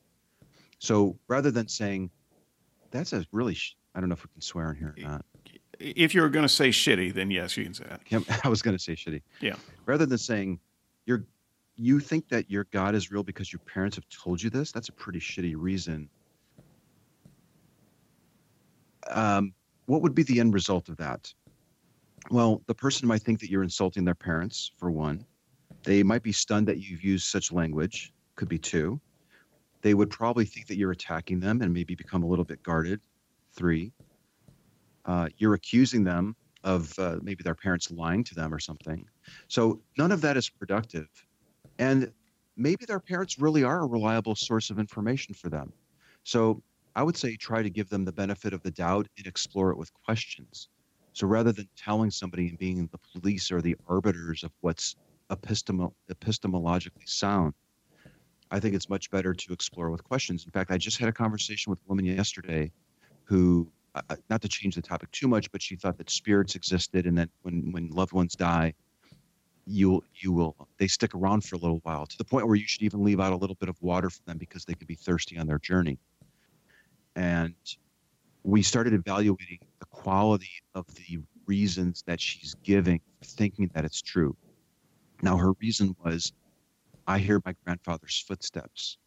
So rather than saying that's a really, sh- I don't know if we can swear in here or not. If you're going to say shitty, then yes, you can say that. I was going to say shitty. Yeah. Rather than saying you're, you think that your God is real because your parents have told you this. That's a pretty shitty reason. Um, what would be the end result of that? Well, the person might think that you're insulting their parents, for one. They might be stunned that you've used such language, could be two. They would probably think that you're attacking them and maybe become a little bit guarded, three. Uh, you're accusing them of uh, maybe their parents lying to them or something. So none of that is productive. And maybe their parents really are a reliable source of information for them. So I would say try to give them the benefit of the doubt and explore it with questions. So rather than telling somebody and being the police or the arbiters of what's epistemol- epistemologically sound, I think it's much better to explore with questions. In fact, I just had a conversation with a woman yesterday who, uh, not to change the topic too much, but she thought that spirits existed and that when, when loved ones die, you you will they stick around for a little while to the point where you should even leave out a little bit of water for them because they could be thirsty on their journey. And we started evaluating the quality of the reasons that she's giving thinking that it's true. Now her reason was i hear my grandfather's footsteps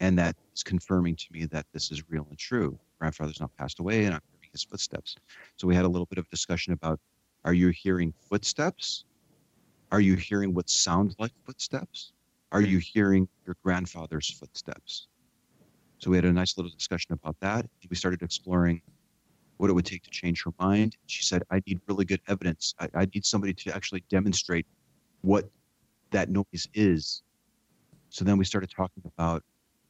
and that is confirming to me that this is real and true. Grandfather's not passed away and i'm hearing his footsteps. So we had a little bit of discussion about are you hearing footsteps are you hearing what sounds like footsteps are you hearing your grandfather's footsteps so we had a nice little discussion about that. We started exploring what it would take to change her mind. She said, I need really good evidence. I, I need somebody to actually demonstrate what that noise is. So then we started talking about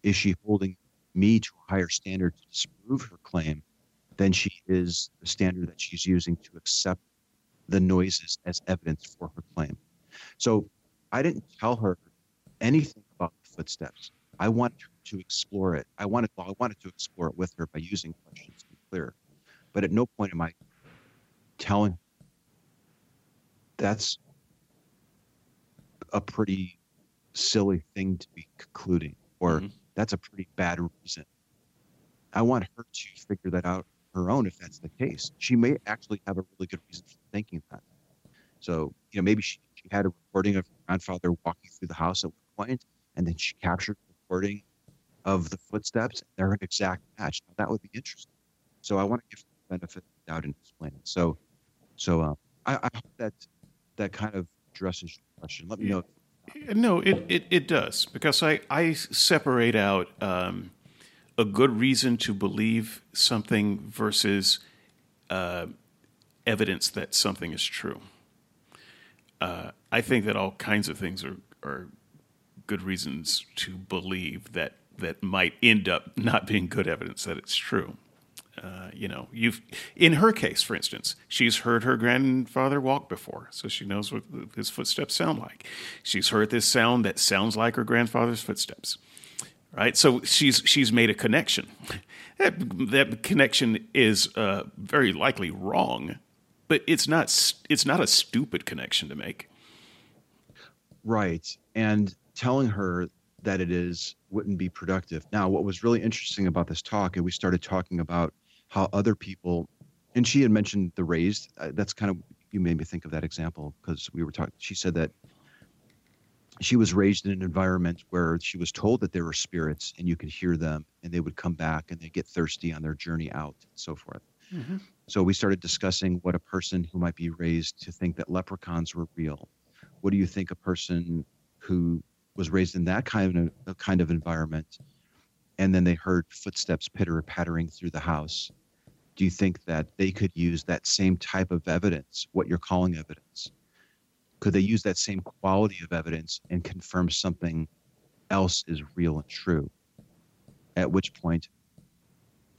is she holding me to a higher standard to disprove her claim than she is the standard that she's using to accept the noises as evidence for her claim. So I didn't tell her anything about the footsteps. I wanted her to explore it. I wanted well, I wanted to explore it with her by using questions to be clear. But at no point am I telling that's a pretty silly thing to be concluding, or mm-hmm. that's a pretty bad reason. I want her to figure that out her own if that's the case. She may actually have a really good reason for thinking that. So, you know, maybe she, had a recording of her grandfather walking through the house at one point, and then she captured the recording of the footsteps, they're an exact match. Now, that would be interesting. So I want to give the benefit of the doubt and explain it. So, so uh, I, I hope that that kind of addresses your question. Let me know. No, it, it, it does because I, I separate out um, a good reason to believe something versus uh, evidence that something is true. Uh, I think that all kinds of things are, are good reasons to believe that that might end up not being good evidence that it's true. Uh, you know, you've in her case, for instance, she's heard her grandfather walk before, so she knows what his footsteps sound like. She's heard this sound that sounds like her grandfather's footsteps, right? So she's she's made a connection. That, that connection is uh, very likely wrong, but it's not it's not a stupid connection to make. Right, and telling her that it is wouldn't be productive. Now, what was really interesting about this talk, and we started talking about how other people, and she had mentioned the raised. Uh, that's kind of you made me think of that example because we were talking. She said that she was raised in an environment where she was told that there were spirits and you could hear them and they would come back and they get thirsty on their journey out and so forth. Mm-hmm. So we started discussing what a person who might be raised to think that leprechauns were real. What do you think a person who was raised in that kind of kind of environment, and then they heard footsteps pitter pattering through the house, do you think that they could use that same type of evidence, what you're calling evidence? Could they use that same quality of evidence and confirm something else is real and true? At which point,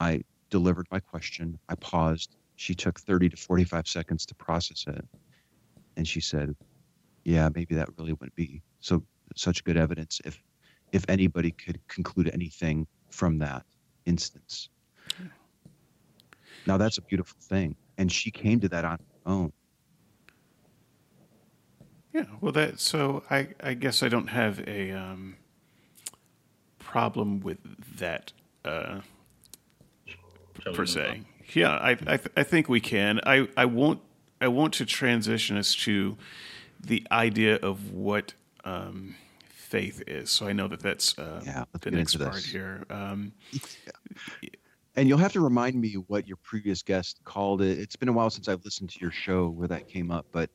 I delivered my question. I paused. She took 30 to 45 seconds to process it. And she said, Yeah, maybe that really wouldn't be so such good evidence if if anybody could conclude anything from that instance. Now that's a beautiful thing, and she came to that on her own. Yeah, well, that so I I guess I don't have a um, problem with that uh, per se. Yeah, I I, th- I think we can. I I won't I want to transition us to the idea of what um, faith is. So I know that that's uh, Yeah, the next part this. here. Um, And you'll have to remind me what your previous guest called it. It's been a while since I've listened to your show where that came up, but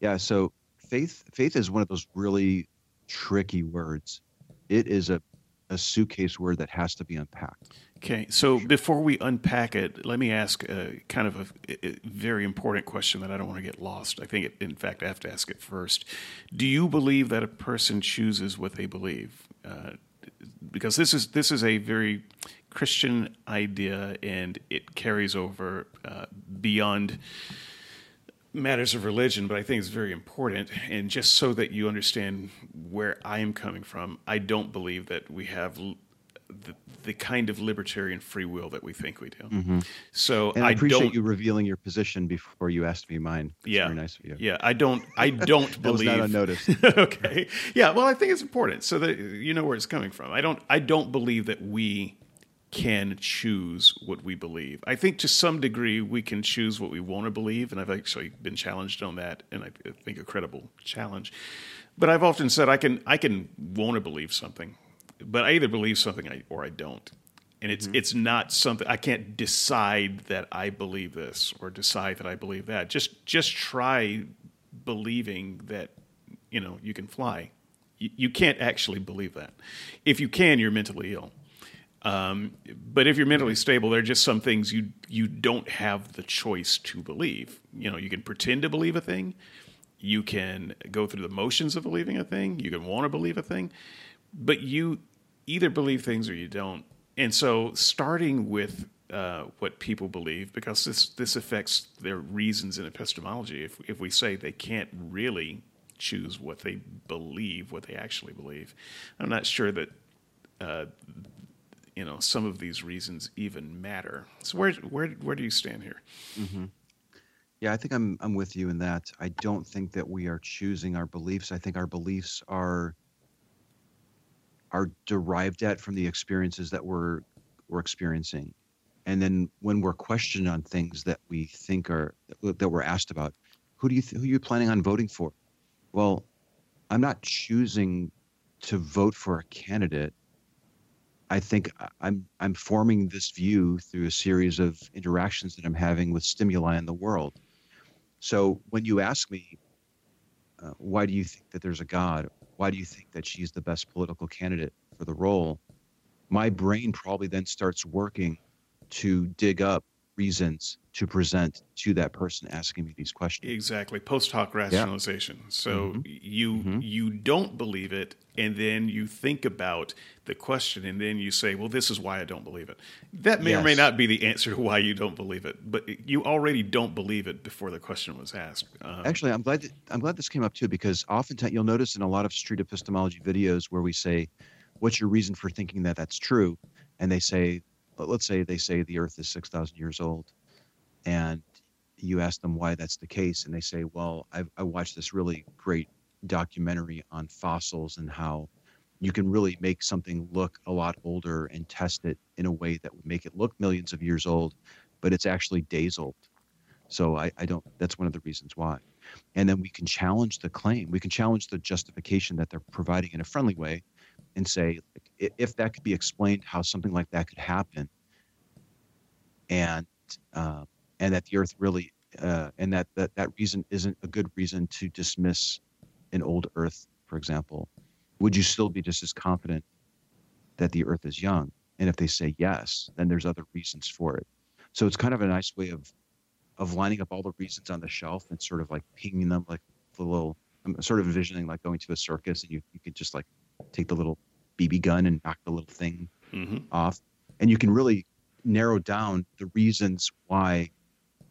yeah. So faith, faith is one of those really tricky words. It is a a suitcase word that has to be unpacked. Okay, so before we unpack it, let me ask a kind of a, a very important question that I don't want to get lost. I think, it, in fact, I have to ask it first. Do you believe that a person chooses what they believe? Uh, because this is this is a very Christian idea, and it carries over uh, beyond matters of religion, but I think it's very important. And just so that you understand where I am coming from, I don't believe that we have the, the kind of libertarian free will that we think we do. Mm-hmm. So And I, I appreciate you revealing your position before you asked me mine. It's Yeah. very nice of you. Yeah, I don't. I don't believe. was not unnoticed. okay. Yeah. Well, I think it's important so that you know where it's coming from. I don't. I don't believe that we can choose what we believe. I think to some degree we can choose what we want to believe, and I've actually been challenged on that, and I think a credible challenge. But I've often said I can I can want to believe something, but I either believe something I, or I don't. And it's it's not something I can't decide that I believe this or decide that I believe that. Just just try believing that you know you can fly. You, you can't actually believe that. If you can, you're mentally ill. Um, but if you're mentally stable, there are just some things you you don't have the choice to believe. You know, you can pretend to believe a thing, you can go through the motions of believing a thing, you can want to believe a thing, but you either believe things or you don't. And so, starting with uh, what people believe, because this this affects their reasons in epistemology. If if we say they can't really choose what they believe, what they actually believe, I'm not sure that uh, you know some of these reasons even matter. So where where where do you stand here? Yeah, I think I'm I'm with you in that. I don't think that we are choosing our beliefs. I think our beliefs are are derived at from the experiences that we're we're experiencing. And then when we're questioned on things that we think are that we're asked about, who do you th- who are you planning on voting for? Well, I'm not choosing to vote for a candidate. I think I'm I'm forming this view through a series of interactions that I'm having with stimuli in the world. So when you ask me, uh, why do you think that there's a God? Why do you think that she's the best political candidate for the role? My brain probably then starts working to dig up reasons to present to that person asking me these questions. Exactly, post hoc rationalization. So you Mhm. you don't believe it, and then you think about the question, and then you say, "Well, this is why I don't believe it." That may or may not be the answer to why you don't believe it, but you already don't believe it before the question was asked. Um, Actually, I'm glad that, I'm glad this came up too because oftentimes you'll notice in a lot of street epistemology videos where we say, "What's your reason for thinking that that's true?" and they say, let's say they say the Earth is six thousand years old, and you ask them why that's the case, and they say, "Well, I, I watched this really great documentary on fossils and how." You can really make something look a lot older and test it in a way that would make it look millions of years old, but it's actually days old. So I, I don't. That's one of the reasons why and then we can challenge the claim we can challenge the justification that they're providing in a friendly way and say if that could be explained how something like that could happen. And uh, and that the earth really uh, and that, that that reason isn't a good reason to dismiss an old earth for example. Would you still be just as confident that the earth is young? And if they say yes then there's other reasons for it. So it's kind of a nice way of of lining up all the reasons on the shelf and sort of like pinging them like the little I'm sort of envisioning like going to a circus and you, you could just like take the little BB gun and knock the little thing mhm. off. And you can really narrow down the reasons why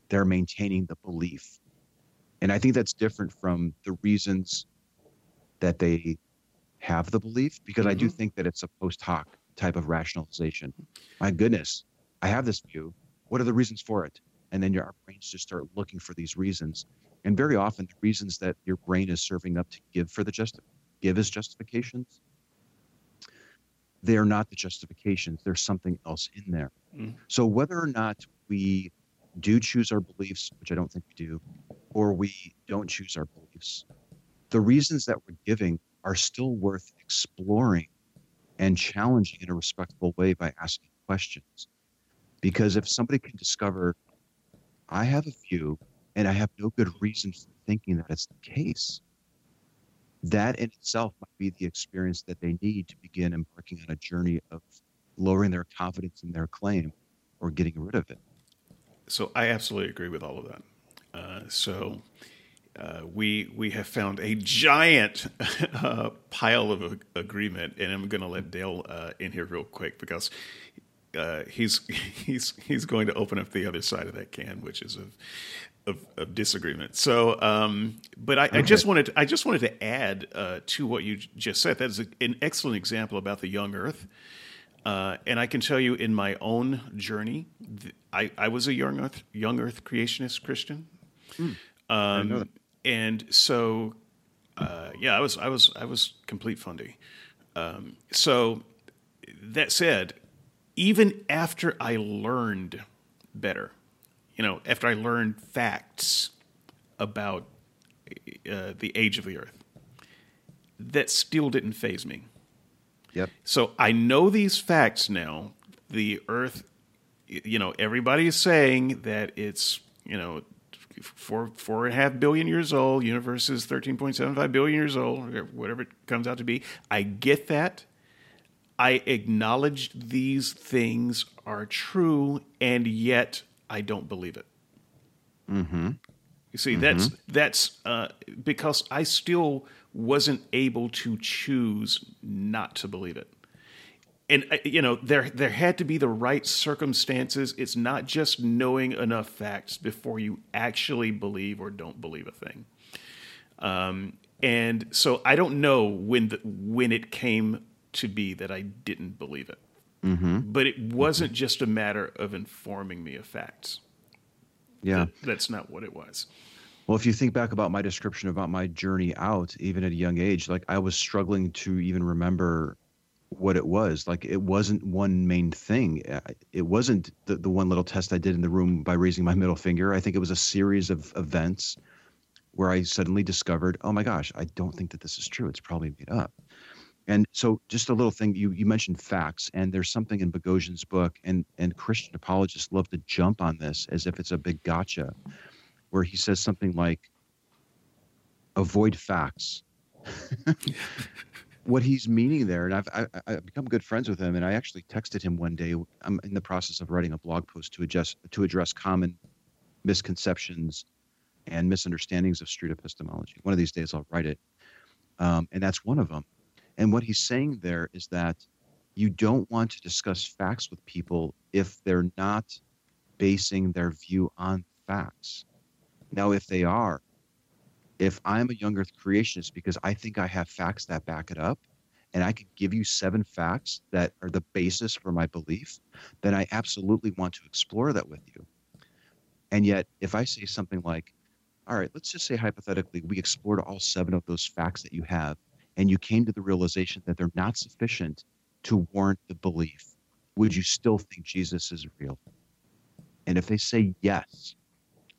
they're maintaining the belief. And I think that's different from the reasons that they have the belief, because I do think that it's a post hoc type of rationalization. My goodness, I have this view. what are the reasons for it? And then your our brains just start looking for these reasons. And very often, the reasons that your brain is serving up to give for the just give as justifications, they're not the justifications. There's something else in there. Mm. So whether or not we do choose our beliefs, which I don't think we do, or we don't choose our beliefs, the reasons that we're giving are still worth exploring and challenging in a respectful way by asking questions. Because if somebody can discover, I have a view and I have no good reason for thinking that it's the case, that in itself might be the experience that they need to begin embarking on a journey of lowering their confidence in their claim or getting rid of it. So I absolutely agree with all of that. Uh, so uh, we we have found a giant uh, pile of a- agreement, and I'm going to let Dale uh, in here real quick because uh, he's he's he's going to open up the other side of that can, which is of of, of disagreement. So, um, but I, okay. I, just wanted to, I just wanted to add uh, to what you just said. That is a, an excellent example about the young Earth. Uh, and I can tell you, in my own journey, th- I, I was a young Earth young Earth creationist Christian. Mm, um, and so, uh, yeah, I was I was I was complete fundy. Um, so that said, even after I learned better, you know, after I learned facts about uh, the age of the Earth, that still didn't phase me. Yep. So I know these facts now. The Earth, you know, everybody is saying that it's, you know, four four and a half billion years old. Universe is thirteen point seven five billion years old, whatever it comes out to be. I get that. I acknowledge these things are true, and yet I don't believe it. Mm-hmm. You see, mm-hmm. that's that's uh, because I still wasn't able to choose not to believe it. And uh, you know, there there had to be the right circumstances. It's not just knowing enough facts before you actually believe or don't believe a thing. Um, and so I don't know when the, when it came to be that I didn't believe it. Mm-hmm. But it wasn't just a matter of informing me of facts. Yeah. That, that's not what it was. Well, if you think back about my description about my journey out, even at a young age, like I was struggling to even remember what it was. Like it wasn't one main thing. It wasn't the, the one little test I did in the room by raising my middle finger. I think it was a series of events where I suddenly discovered, oh my gosh, I don't think that this is true. It's probably made up. And so, just a little thing you you mentioned facts, and there's something in Boghossian's book, and and Christian apologists love to jump on this as if it's a big gotcha, where he says something like, "Avoid facts." what he's meaning there, and I've I, I've become good friends with him, and I actually texted him one day. I'm in the process of writing a blog post to address to address common misconceptions and misunderstandings of street epistemology. One of these days, I'll write it, um, and that's one of them and what he's saying there is that you don't want to discuss facts with people if they're not basing their view on facts. Now, if they are, if I'm a young earth creationist because I think I have facts that back it up, and I can give you seven facts that are the basis for my belief, then I absolutely want to explore that with you. And yet, if I say something like, all right, let's just say hypothetically, we explored all seven of those facts that you have, and you came to the realization that they're not sufficient to warrant the belief, would you still think Jesus is real? And if they say yes,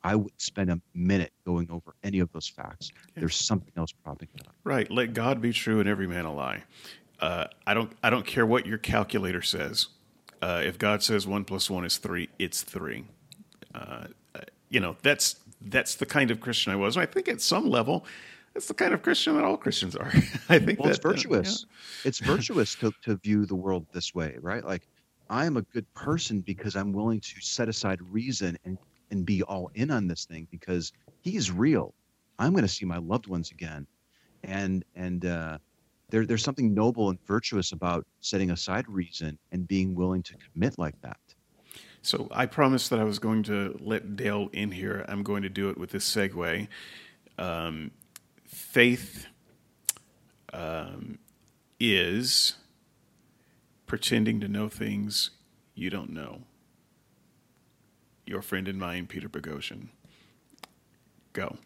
I would spend a minute going over any of those facts. Yeah. There's something else propping it up. Right. Let God be true and every man a lie. Uh, I don't. I don't care what your calculator says. Uh, if God says one plus one is three, it's three. Uh, uh you know, that's that's the kind of Christian I was. I think at some level, that's the kind of Christian that all Christians are. I think well, that, it's virtuous. Uh, yeah. It's virtuous to, to view the world this way, right? Like I am a good person because I'm willing to set aside reason and and be all in on this thing because he's real. I'm going to see my loved ones again, and and uh, there there's something noble and virtuous about setting aside reason and being willing to commit like that. So I promised that I was going to let Dale in here. I'm going to do it with this segue. Um, faith um, is pretending to know things you don't know. your friend and mine, Peter Boghossian. Go.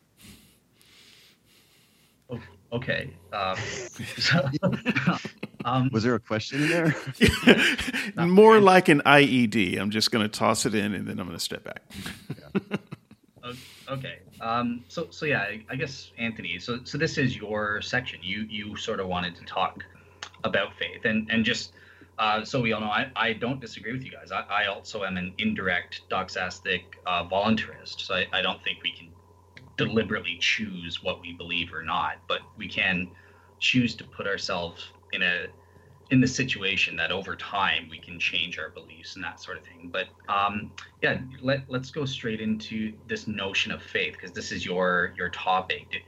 Okay. Um, so, um, Was there a question in there? More like an IED. I'm just going to toss it in and then I'm going to step back. yeah. Okay. Um, so so yeah, I, guess Anthony. So so this is your section. You you sort of wanted to talk about faith and and just uh, so we all know, I, I don't disagree with you guys. I, I also am an indirect doxastic uh, voluntarist. So I, I don't think we can deliberately choose what we believe or not, but we can choose to put ourselves in a in the situation that over time we can change our beliefs and that sort of thing. But um, yeah, let let's go straight into this notion of faith because this is your your topic.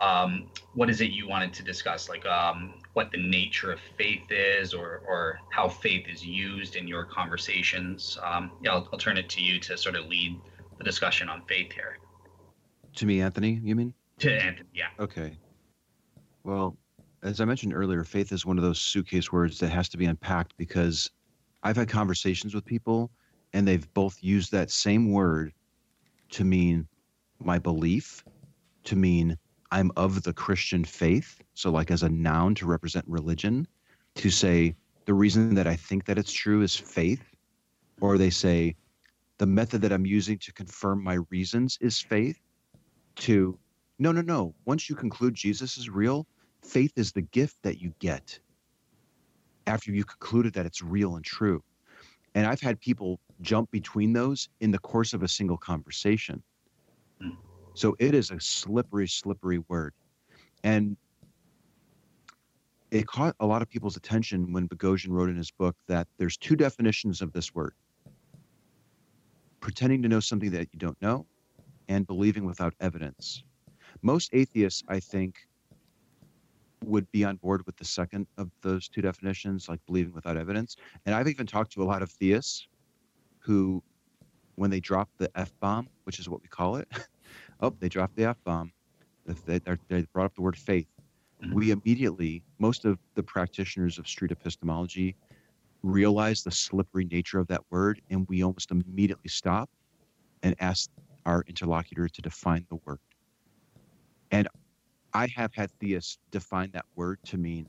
Um, what is it you wanted to discuss? Like um, what the nature of faith is, or or how faith is used in your conversations. Um, yeah, I'll, I'll turn it to you to sort of lead the discussion on faith here. To me, Anthony, you mean? To Anthony, yeah. Okay. Well, as I mentioned earlier, faith is one of those suitcase words that has to be unpacked because I've had conversations with people and they've both used that same word to mean my belief, to mean I'm of the Christian faith. So, like as a noun to represent religion, to say the reason that I think that it's true is faith. Or they say the method that I'm using to confirm my reasons is faith. To no, no, no. Once you conclude Jesus is real, faith is the gift that you get after you concluded that it's real and true. And I've had people jump between those in the course of a single conversation. Hmm. So it is a slippery, slippery word. And it caught a lot of people's attention when Boghossian wrote in his book that there's two definitions of this word pretending to know something that you don't know and believing without evidence. Most atheists, I think, would be on board with the second of those two definitions, like believing without evidence. And I've even talked to a lot of theists who, when they drop the F bomb, which is what we call it, oh, they dropped the F bomb. They, they brought up the word faith. Mm-hmm. We immediately, most of the practitioners of street epistemology realize the slippery nature of that word, and we almost immediately stop and ask our interlocutor to define the word. And I have had theists define that word to mean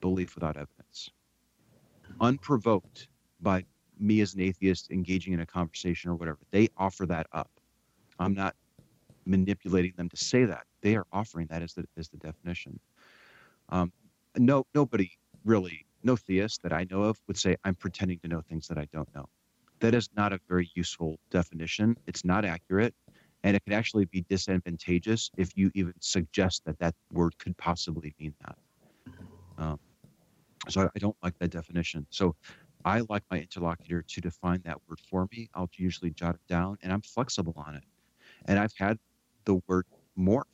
belief without evidence. Unprovoked by me as an atheist engaging in a conversation or whatever, they offer that up. I'm not manipulating them to say that. They are offering that as the as the definition. Um, no, nobody really, no theist that I know of would say I'm pretending to know things that I don't know. That is not a very useful definition. It's not accurate, and it can actually be disadvantageous if you even suggest that that word could possibly mean that. Um, so I, I don't like that definition. So I like my interlocutor to define that word for me. I'll usually jot it down, and I'm flexible on it. And I've had the word morph.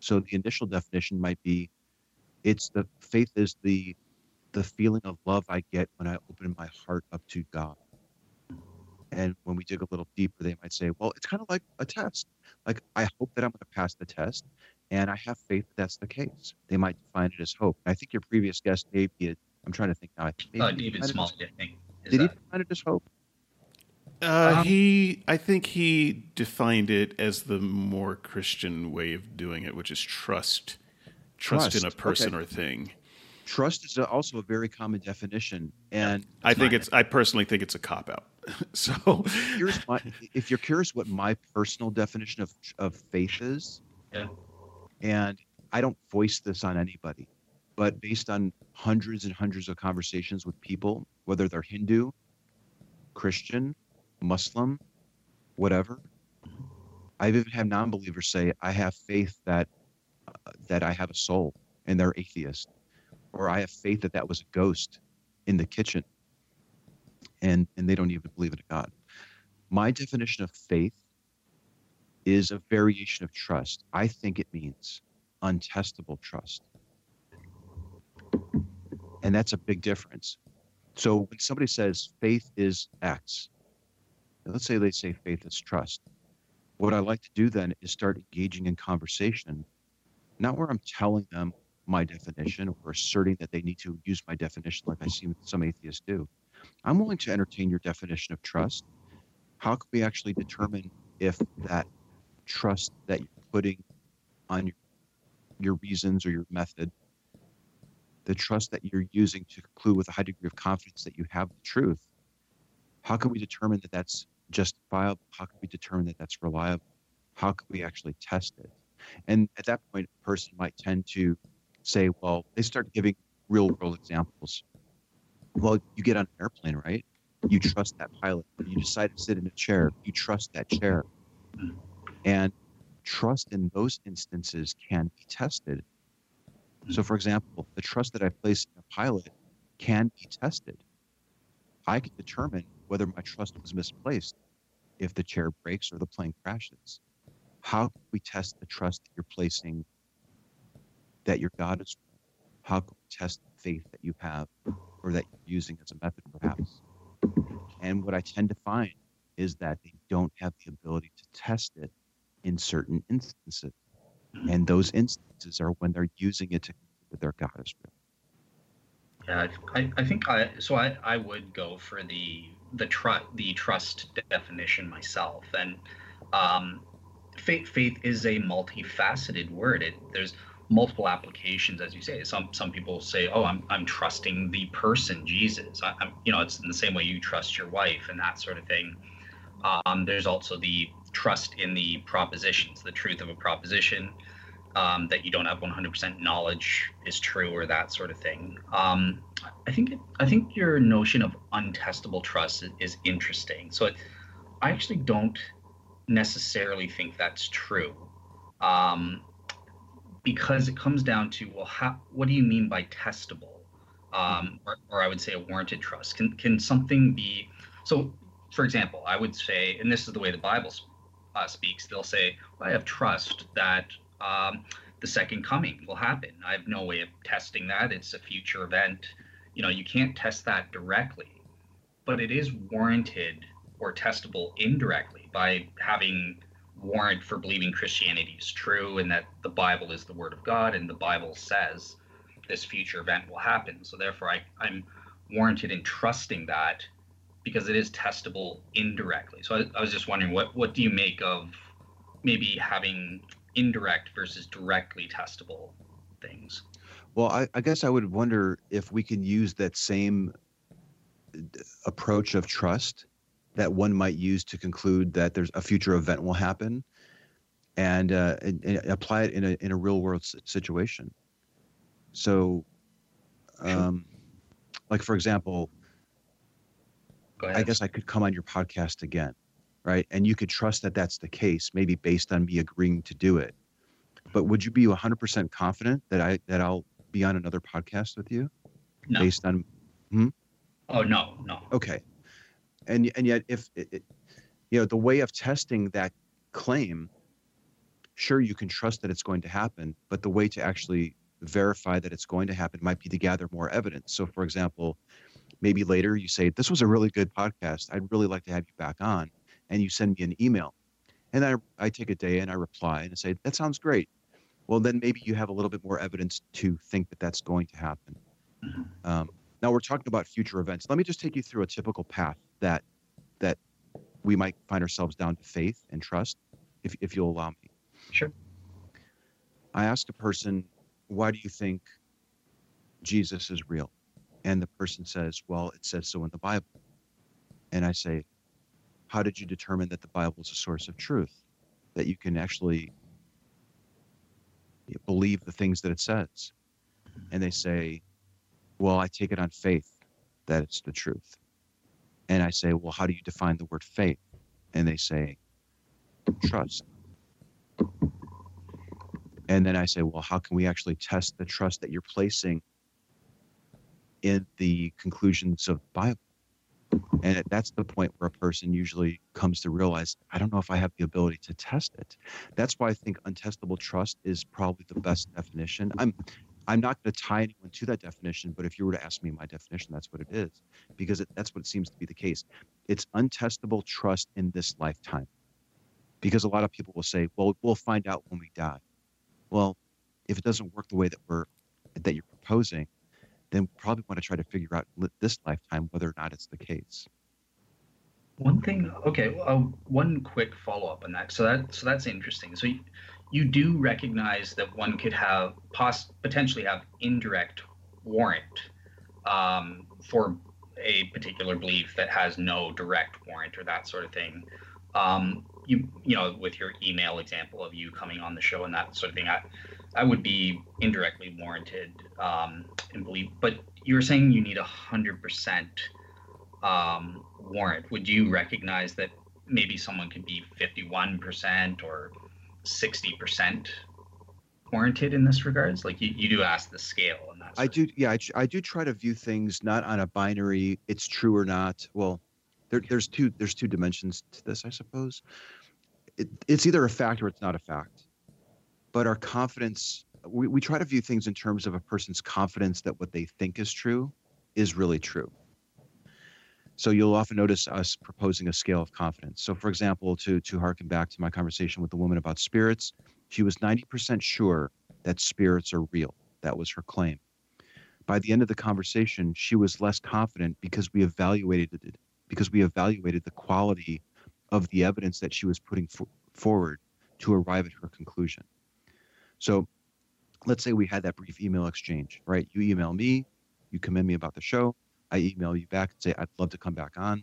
So the initial definition might be it's the faith is the the feeling of love I get when I open my heart up to God. And when we dig a little deeper, they might say, well, it's kind of like a test. Like, I hope that I'm going to pass the test, and I have faith that that's the case. They might define it as hope. I think your previous guest, maybe, I'm trying to think now. Uh, David Small, I think. Did that... he define it as hope? Uh, um, he, I think he defined it as the more Christian way of doing it, which is trust, trust, trust. in a person okay. or thing. Trust is also a very common definition, and I think it's. I personally think it's a cop out. so, here's my, if you're curious, what my personal definition of of faith is, yeah, and I don't voice this on anybody, but based on hundreds and hundreds of conversations with people, whether they're Hindu, Christian, Muslim, whatever. I've even had non-believers say, "I have faith that uh, that I have a soul," and they're atheist, or "I have faith that that was a ghost in the kitchen," and and they don't even believe in a God. My definition of faith is a variation of trust. I think it means untestable trust, and that's a big difference. So when somebody says faith is X, let's say they say faith is trust. What I like to do then is start engaging in conversation, not where I'm telling them my definition or asserting that they need to use my definition like I see some atheists do. I'm willing to entertain your definition of trust. how can we actually determine if that trust that you're putting on your, your reasons or your method, the trust that you're using to conclude with a high degree of confidence that you have the truth, how can we determine that that's justifiable? How can we determine that that's reliable? How can we actually test it? And at that point, a person might tend to say, well, they start giving real world examples. Well, you get on an airplane, right? You trust that pilot. You decide to sit in a chair. You trust that chair. And trust in those instances can be tested. So, for example, the trust that I place in a pilot can be tested. I can determine whether my trust was misplaced if the chair breaks or the plane crashes. How can we test the trust that you're placing that your God is? How can we test the faith that you have or that you're using as a method, perhaps? And what I tend to find is that they don't have the ability to test it in certain instances. And those instances are when they're using it to that their God is real. Yeah, I, I think I so I, I would go for the the trust the trust definition myself and um, faith faith is a multifaceted word. It there's multiple applications, as you say. Some some people say, "Oh, I'm I'm trusting the person Jesus." I, am you know, it's in the same way you trust your wife and that sort of thing. Um, there's also the trust in the propositions, the truth of a proposition, um, that you don't have 100% knowledge is true or that sort of thing. Um, I think it, I think your notion of untestable trust is, is interesting. So it, I actually don't necessarily think that's true. Um, because it comes down to well how what do you mean by testable? Um, or, or i would say a warranted trust. Can can something be so for example i would say and this is the way the bible uh, speaks they'll say well, i have trust that um, the second coming will happen. I have no way of testing that. It's a future event. You know you can't test that directly but it is warranted or testable indirectly by having warrant for believing Christianity is true and that the Bible is the Word of God and the Bible says this future event will happen. So therefore, I, I'm warranted in trusting that because it is testable indirectly. So I, I was just wondering, what what do you make of maybe having indirect versus directly testable things? Well, I, I guess I would wonder if we can use that same approach of trust that one might use to conclude that there's a future event will happen and, uh, and, and apply it in a, in a real world situation. So, um, like for example, I guess I could come on your podcast again, right? And you could trust that that's the case, maybe based on me agreeing to do it. But would you be 100% confident that I that I'll be on another podcast with you, no. based on? Hmm? Oh no, no. Okay and and yet if it, you know the way of testing that claim sure you can trust that it's going to happen but the way to actually verify that it's going to happen might be to gather more evidence. So for example maybe later you say this was a really good podcast. I'd really like to have you back on and you send me an email. And I, I take a day and i reply and I say that sounds great. Well then maybe you have a little bit more evidence to think that that's going to happen. Mm-hmm. um, now we're talking about future events. Let me just take you through a typical path that that we might find ourselves down to faith and trust, if if you'll allow me. Sure. I asked a person, "Why do you think Jesus is real?" And the person says, "Well, it says so in the Bible." And I say, "How did you determine that the Bible is a source of truth? That you can actually believe the things that it says?" And they say, "Well, I take it on faith that it's the truth." And I say, well, how do you define the word faith? And they say, trust. And then I say, well, how can we actually test the trust that you're placing in the conclusions of the Bible? And that's the point where a person usually comes to realize, I don't know if I have the ability to test it. That's why I think untestable trust is probably the best definition. I'm I'm not going to tie anyone to that definition, but if you were to ask me my definition, that's what it is, because it, that's what it seems to be the case. It's untestable trust in this lifetime. Because a lot of people will say, well, we'll find out when we die. Well, if it doesn't work the way that we're that you're proposing, then we probably want to try to figure out this lifetime whether or not it's the case. One thing, okay, uh, one quick follow up on that. So that so that's interesting. So you, you do recognize that one could have potentially have indirect warrant um, for a particular belief that has no direct warrant or that sort of thing. Um, you you know, with your email example of you coming on the show and that sort of thing, I I would be indirectly warranted um, in belief. But you were saying you need a hundred percent um, warrant, would you recognize that maybe someone could be 51% or 60% warranted in this regards? Like you, you do ask the scale and that. I do, yeah, I, I do try to view things not on a binary, it's true or not. Well, there, there's two there's two dimensions to this, I suppose. It, it's either a fact or it's not a fact. But our confidence, we, we try to view things in terms of a person's confidence that what they think is true is really true. So you'll often notice us proposing a scale of confidence. So, for example, to to harken back to my conversation with the woman about spirits, she was 90% sure that spirits are real. That was her claim. By the end of the conversation, she was less confident because we evaluated it, because we evaluated the quality of the evidence that she was putting for, forward to arrive at her conclusion. So, let's say we had that brief email exchange, right? You email me, you commend me about the show. I email you back and say, I'd love to come back on.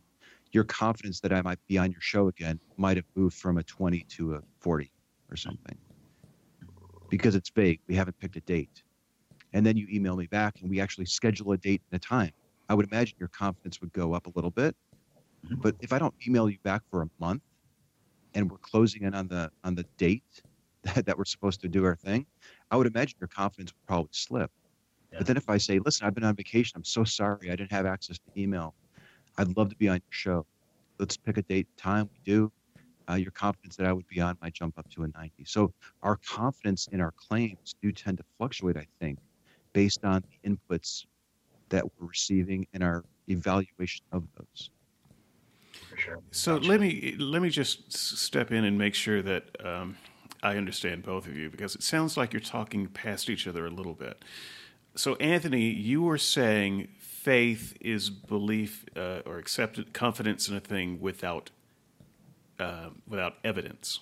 Your confidence that I might be on your show again might have moved from a 20 to a 40 or something because it's vague. We haven't picked a date. And then you email me back and we actually schedule a date and a time. I would imagine your confidence would go up a little bit. Mm-hmm. But if I don't email you back for a month and we're closing in on the on the date that, that we're supposed to do our thing, I would imagine your confidence would probably slip. But then if I say, listen, I've been on vacation. I'm so sorry. I didn't have access to email. I'd love to be on your show. Let's pick a date and time. We do. Uh, your confidence that I would be on might jump up to a 90. So our confidence in our claims do tend to fluctuate, I think, based on the inputs that we're receiving and our evaluation of those. Sure. So gotcha. let me let me just step in and make sure that um, I understand both of you because it sounds like you're talking past each other a little bit so Anthony, you were saying faith is belief uh, or accepted confidence in a thing without uh, without evidence.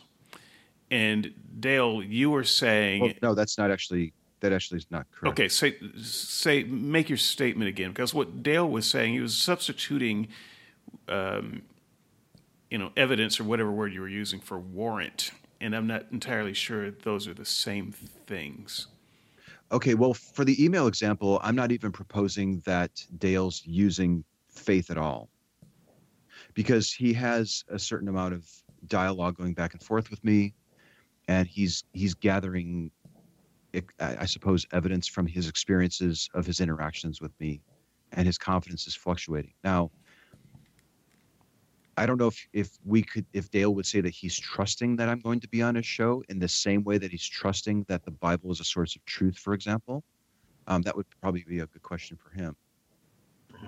And Dale, you were saying well, no, that's not actually that actually is not correct. Okay, say say make your statement again because what Dale was saying, he was substituting, um, you know, evidence or whatever word you were using for warrant, and I'm not entirely sure those are the same things. Okay, well, for the email example, I'm not even proposing that Dale's using faith at all because he has a certain amount of dialogue going back and forth with me and he's he's gathering I suppose evidence from his experiences of his interactions with me and his confidence is fluctuating. Now, I don't know if, if we could if Dale would say that he's trusting that I'm going to be on his show in the same way that he's trusting that the Bible is a source of truth, for example. Um, that would probably be a good question for him.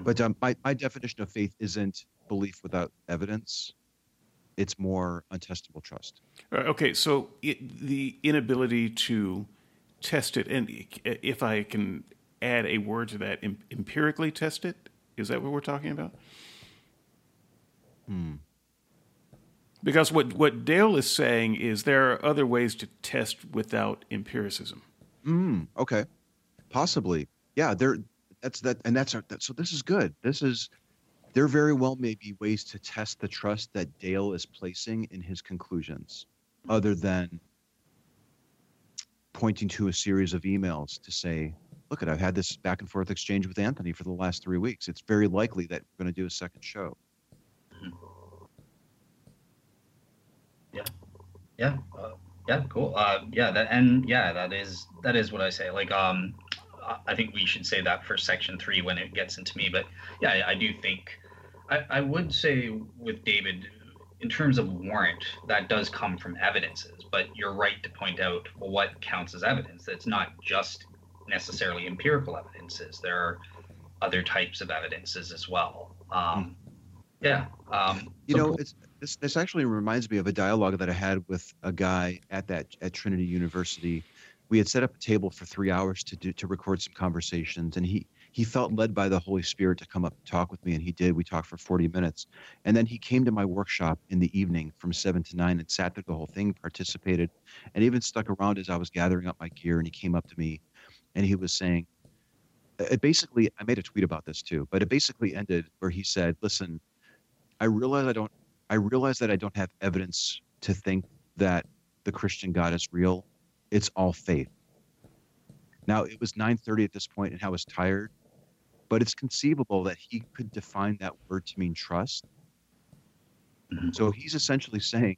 But um, my, my definition of faith isn't belief without evidence. It's more untestable trust. Okay, so it, the inability to test it, and if I can add a word to that, empirically test it, is that what we're talking about? Because what, what Dale is saying is there are other ways to test without empiricism. Hmm. Okay. Possibly. Yeah. There. That's that, and that's our, that, so. This is good. This is. There very well may be ways to test the trust that Dale is placing in his conclusions, other than pointing to a series of emails to say, "Look, at I've had this back and forth exchange with Anthony for the last three weeks. It's very likely that we're going to do a second show." Yeah, yeah, uh, yeah. Cool. Uh, yeah, that and yeah, that is that is what I say. Like, um, I think we should say that for section three when it gets into me. But yeah, I, I do think I, I would say with David, in terms of warrant, that does come from evidences. But you're right to point out well, what counts as evidence? That's not just necessarily empirical evidences. There are other types of evidences as well. Um, yeah. Um, you know, it's this this actually reminds me of a dialogue that I had with a guy at that at Trinity University. We had set up a table for three hours to do to record some conversations, and he he felt led by the Holy Spirit to come up and talk with me, and he did. We talked for 40 minutes. And then he came to my workshop in the evening from 7 to 9 and sat through the whole thing, participated, and even stuck around as I was gathering up my gear. And he came up to me and he was saying, uh, it basically, I made a tweet about this too, but it basically ended where he said, Listen, I realize I don't, I realize that I don't have evidence to think that the Christian God is real. It's all faith. Now it was 9:30 at this point, and I was tired, but it's conceivable that he could define that word to mean trust. Mm-hmm. So he's essentially saying,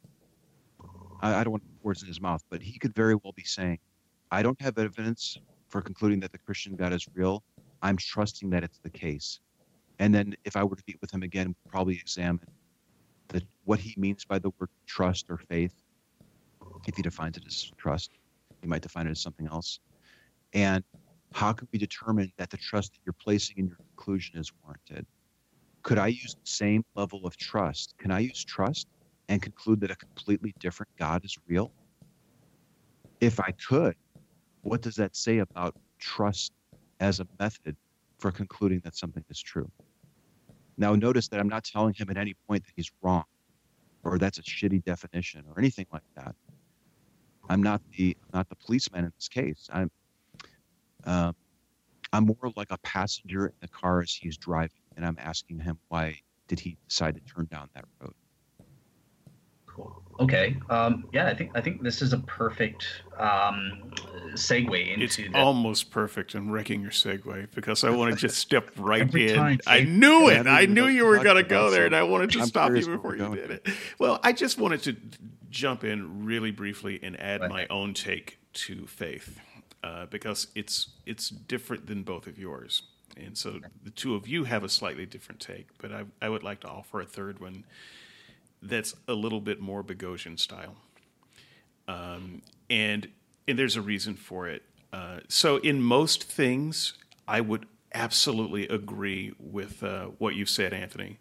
I, I don't want to put words in his mouth, but he could very well be saying, I don't have evidence for concluding that the Christian God is real. I'm trusting that it's the case. And then if I were to meet with him again, we'd probably examine the, what he means by the word trust or faith. If he defines it as trust, he might define it as something else. And how can we determine that the trust that you're placing in your conclusion is warranted? Could I use the same level of trust? Can I use trust and conclude that a completely different God is real? If I could, what does that say about trust as a method for concluding that something is true? Now, notice that I'm not telling him at any point that he's wrong or that's a shitty definition or anything like that. I'm not the not the policeman in this case. I'm uh, I'm more like a passenger in the car as he's driving, and I'm asking him why did he decide to turn down that road. Cool. Okay. Um, yeah, I think I think this is a perfect um, segue into. It's the... almost perfect in wrecking your segue because I want to just step right in. Time, I knew it. I knew you were going to go there, and I wanted to I'm stop you before you did it. Well, I just wanted to jump in really briefly and add my own take to faith uh, because it's it's different than both of yours. And so the two of you have a slightly different take, but I, I would like to offer a third one that's a little bit more Boghossian style. Um, and and there's a reason for it. Uh, so in most things, I would absolutely agree with uh, what you've said, Anthony.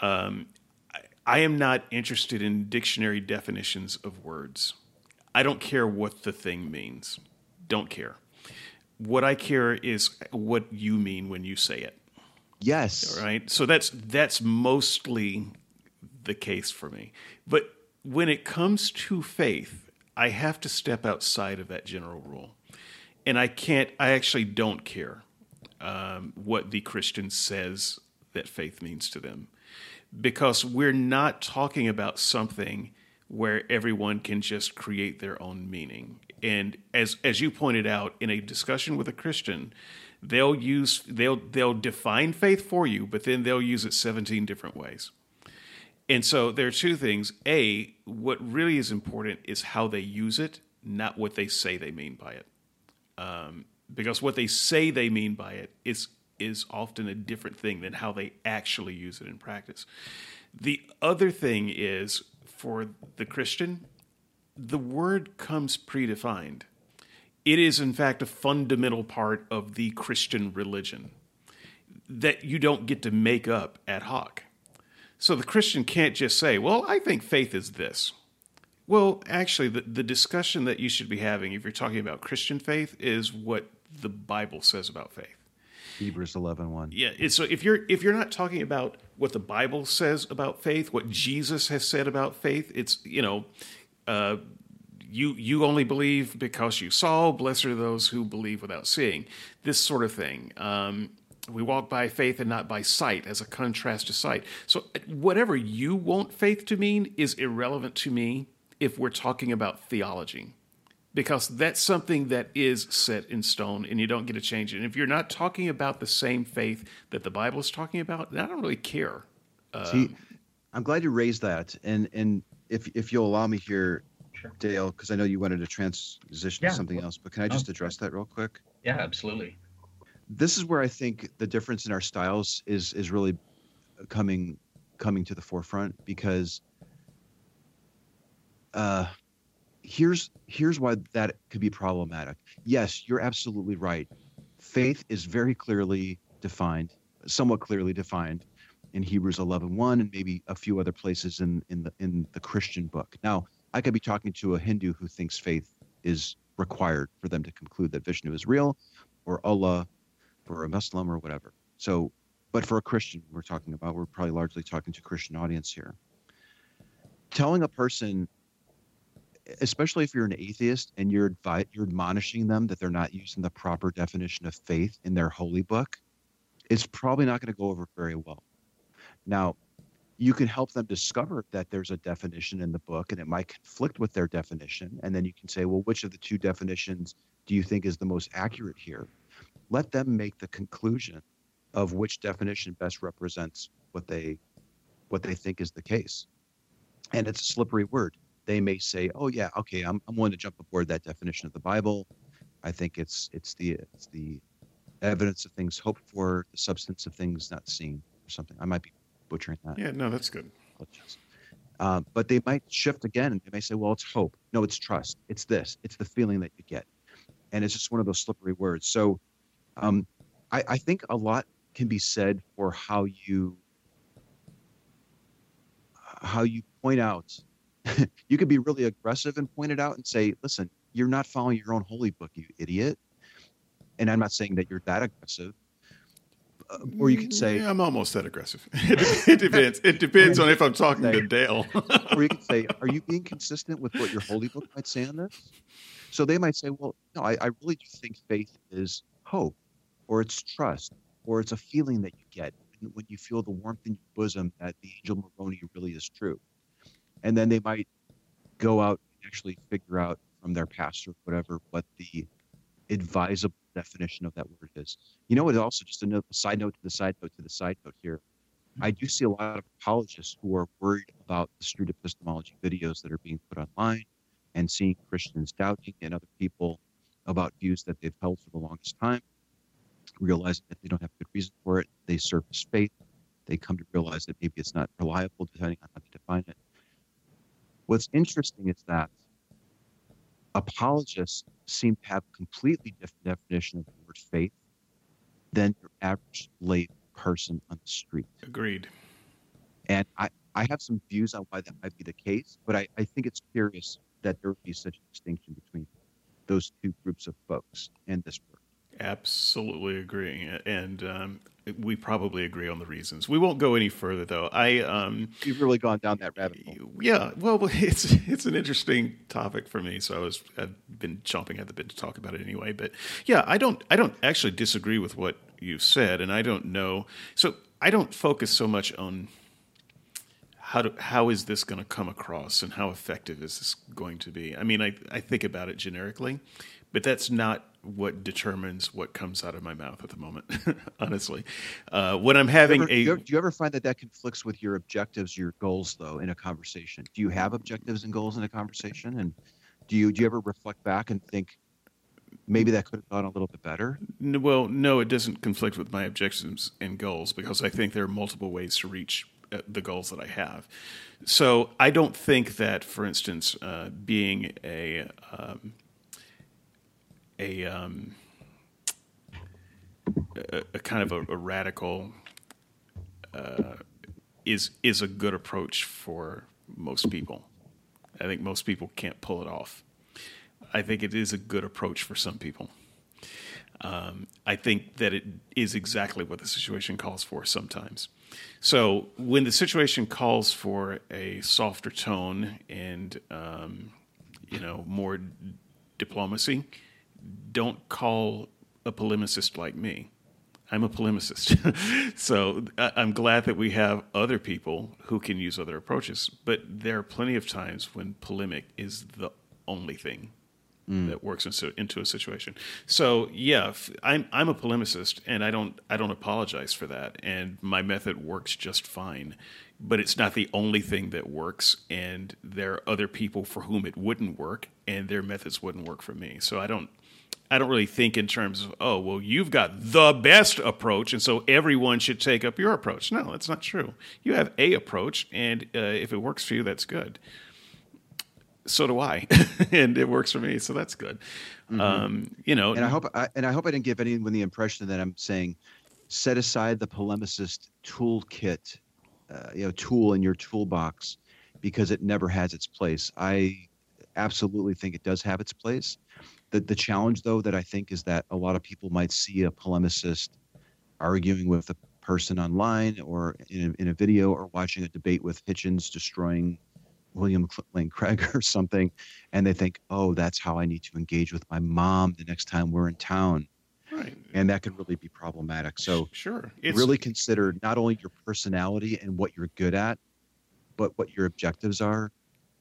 Um, I, I am not interested in dictionary definitions of words. I don't care what the thing means. Don't care. What I care is what you mean when you say it. Yes. All right. So that's that's mostly the case for me. But when it comes to faith, I have to step outside of that general rule. And I can't, I actually don't care um, what the Christian says that faith means to them. Because we're not talking about something where everyone can just create their own meaning. And as as you pointed out in a discussion with a Christian, they'll use they'll they'll define faith for you, but then they'll use it 17 different ways. And so there are two things. A, what really is important is how they use it, not what they say they mean by it. Um, because what they say they mean by it is is often a different thing than how they actually use it in practice. The other thing is for the Christian, the word comes predefined. It is, in fact, a fundamental part of the Christian religion that you don't get to make up ad hoc. So the Christian can't just say, well, I think faith is this. Well, actually, the, the discussion that you should be having if you're talking about Christian faith is what the Bible says about faith. Hebrews 11 1. Yeah. So if you're if you're not talking about what the Bible says about faith, what Jesus has said about faith, it's you know, uh, you you only believe because you saw. Blessed are those who believe without seeing. This sort of thing. Um, we walk by faith and not by sight, as a contrast to sight. So, whatever you want faith to mean is irrelevant to me if we're talking about theology, because that's something that is set in stone and you don't get to change it. And if you're not talking about the same faith that the Bible is talking about, then I don't really care. See, um, I'm glad you raised that. And, and if, if you'll allow me here, sure. Dale, because I know you wanted to transition yeah. to something else, but can I just address that real quick? Yeah, absolutely this is where I think the difference in our styles is is really coming coming to the forefront because uh, here's here's why that could be problematic. Yes, you're absolutely right. Faith is very clearly defined, somewhat clearly defined in Hebrews 11:1 and maybe a few other places in in the in the Christian book. Now, I could be talking to a Hindu who thinks faith is required for them to conclude that Vishnu is real or Allah for a Muslim or whatever. So, but for a Christian, we're talking about, we're probably largely talking to Christian audience here. Telling a person, especially if you're an atheist and you're advi- you're admonishing them that they're not using the proper definition of faith in their holy book, it's probably not going to go over very well. Now, you can help them discover that there's a definition in the book and it might conflict with their definition. And then you can say, well, which of the two definitions do you think is the most accurate here? Let them make the conclusion of which definition best represents what they what they think is the case. And it's a slippery word. They may say, "Oh yeah, okay, I'm I'm willing to jump aboard that definition of the Bible. I think it's it's the it's the evidence of things hoped for, the substance of things not seen, or something." I might be butchering that. Yeah, no, that's good. Uh, but they might shift again and they may say, well, it's hope. No, it's trust. It's this. It's the feeling that you get. And it's just one of those slippery words. So um, I, I think a lot can be said for how you how you point out you could be really aggressive and point it out and say listen you're not following your own holy book you idiot. And i'm not saying that you're that aggressive. Uh, or you could say yeah, i'm almost that aggressive. It depends. It depends on if i'm talking say, to dale. Or you could say are you being consistent with what your holy book might say on this? So they might say well no i, I really do think faith is hope or it's trust or it's a feeling that you get when you feel the warmth in your bosom that the angel Moroni really is true. And then they might go out and actually figure out from their pastor, whatever, what the advisable definition of that word is. You know, it also just a, side note to the side note to the side note here. I do see a lot of apologists who are worried about the street epistemology videos that are being put online and seeing Christians doubting and other people about views that they've held for the longest time realizing that they don't have a good reason for it. They surface faith. They come to realize that maybe it's not reliable, depending on how they define it. What's interesting is that apologists seem to have a completely different definition of the word faith than your average lay person on the street. Agreed. And I, I have some views on why that might be the case, but I, I think it's curious that there would be such a distinction between those two groups of folks and this work. Absolutely agree, and um, we probably agree on the reasons. We won't go any further, though. I um, you've really gone down that rabbit hole. Yeah, well, it's it's an interesting topic for me, so I was I've been chomping at the bit to talk about it anyway. But yeah, I don't I don't actually disagree with what you said, and I don't know. So I don't focus so much on how do, how is this going to come across and how effective is this going to be? I mean, I I think about it generically, but that's not what determines what comes out of my mouth at the moment. honestly, uh, when I'm having do a, ever, do you ever find that that conflicts with your objectives, your goals, though, in a conversation? Do you have objectives and goals in a conversation, and do you do you ever reflect back and think maybe that could have gone a little bit better? Well, no, it doesn't conflict with my objectives and goals because I think there are multiple ways to reach uh, the goals that I have. So I don't think that, for instance, uh, being a um, a, um, a, a, kind of a, a radical uh, is is a good approach for most people. I think most people can't pull it off. I think it is a good approach for some people. Um, I think that it is exactly what the situation calls for sometimes. So when the situation calls for a softer tone and um, you know more diplomacy, don't call a polemicist like me. I'm a polemicist. so I'm glad that we have other people who can use other approaches. But there are plenty of times when polemic is the only thing mm. that works into, into a situation. So yeah, I'm I'm a polemicist, and I don't I don't apologize for that. And my method works just fine. But it's not the only thing that works, and there are other people for whom it wouldn't work, and their methods wouldn't work for me. So I don't I don't really think in terms of, oh, well, you've got the best approach, and so everyone should take up your approach. No, that's not true. You have a approach, and uh, if it works for you, that's good. So do I, and it works for me, so that's good. Mm-hmm. Um, you know, and I hope, I, and I hope I didn't give anyone the impression that I'm saying set aside the polemicist toolkit, uh, you know, tool in your toolbox because it never has its place. I absolutely think it does have its place the the challenge though that I think is that a lot of people might see a polemicist arguing with a person online or in a, in a video or watching a debate with Hitchens destroying William Lane Craig or something, and they think, oh, that's how I need to engage with my mom the next time we're in town. Right. And that can really be problematic. So sure, it's, really consider not only your personality and what you're good at, but what your objectives are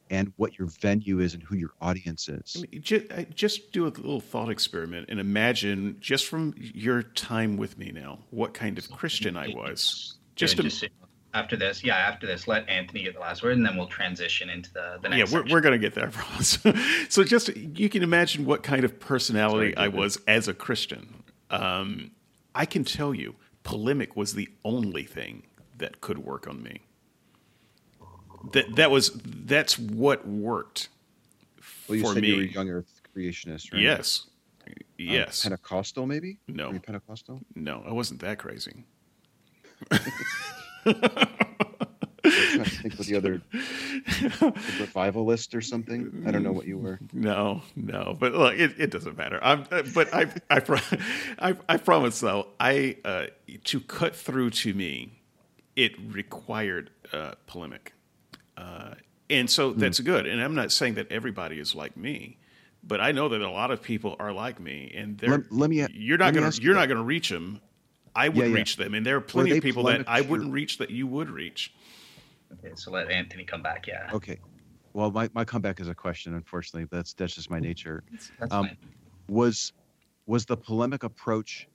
and what your venue is and who your audience is. I mean, just, just, do a little thought experiment and imagine just from your time with me now, what kind of Christian I was. Just, to, just after this, yeah, after this, let Anthony get the last word, and then we'll transition into the, the next. Yeah, we're, we're going to get there, promise. so just you can imagine what kind of personality I was as a Christian. Um, I can tell you, polemic was the only thing that could work on me. That that was that's what worked well, you for said me. You were young Earth creationist, right? Yes, yes. Uh, Pentecostal, maybe? No. Pentecostal? No, I wasn't that crazy. To think of the other the revivalist or something. I don't know what you were. No, no, but look, it, it doesn't matter. I'm, uh, but I, I, I, I promise though, I uh, to cut through to me, it required uh, polemic, uh, and so hmm. that's mm. good. And I'm not saying that everybody is like me, but I know that a lot of people are like me, and they're. Let, let me. You're not going to. You're not going to reach them I would yeah, yeah. reach them, and there are plenty of people that I wouldn't reach that you would reach. Okay, so let Anthony come back. Yeah. Okay. Well, my, my comeback is a question. Unfortunately, that's that's just my nature. That's um, fine. Was was the polemic approach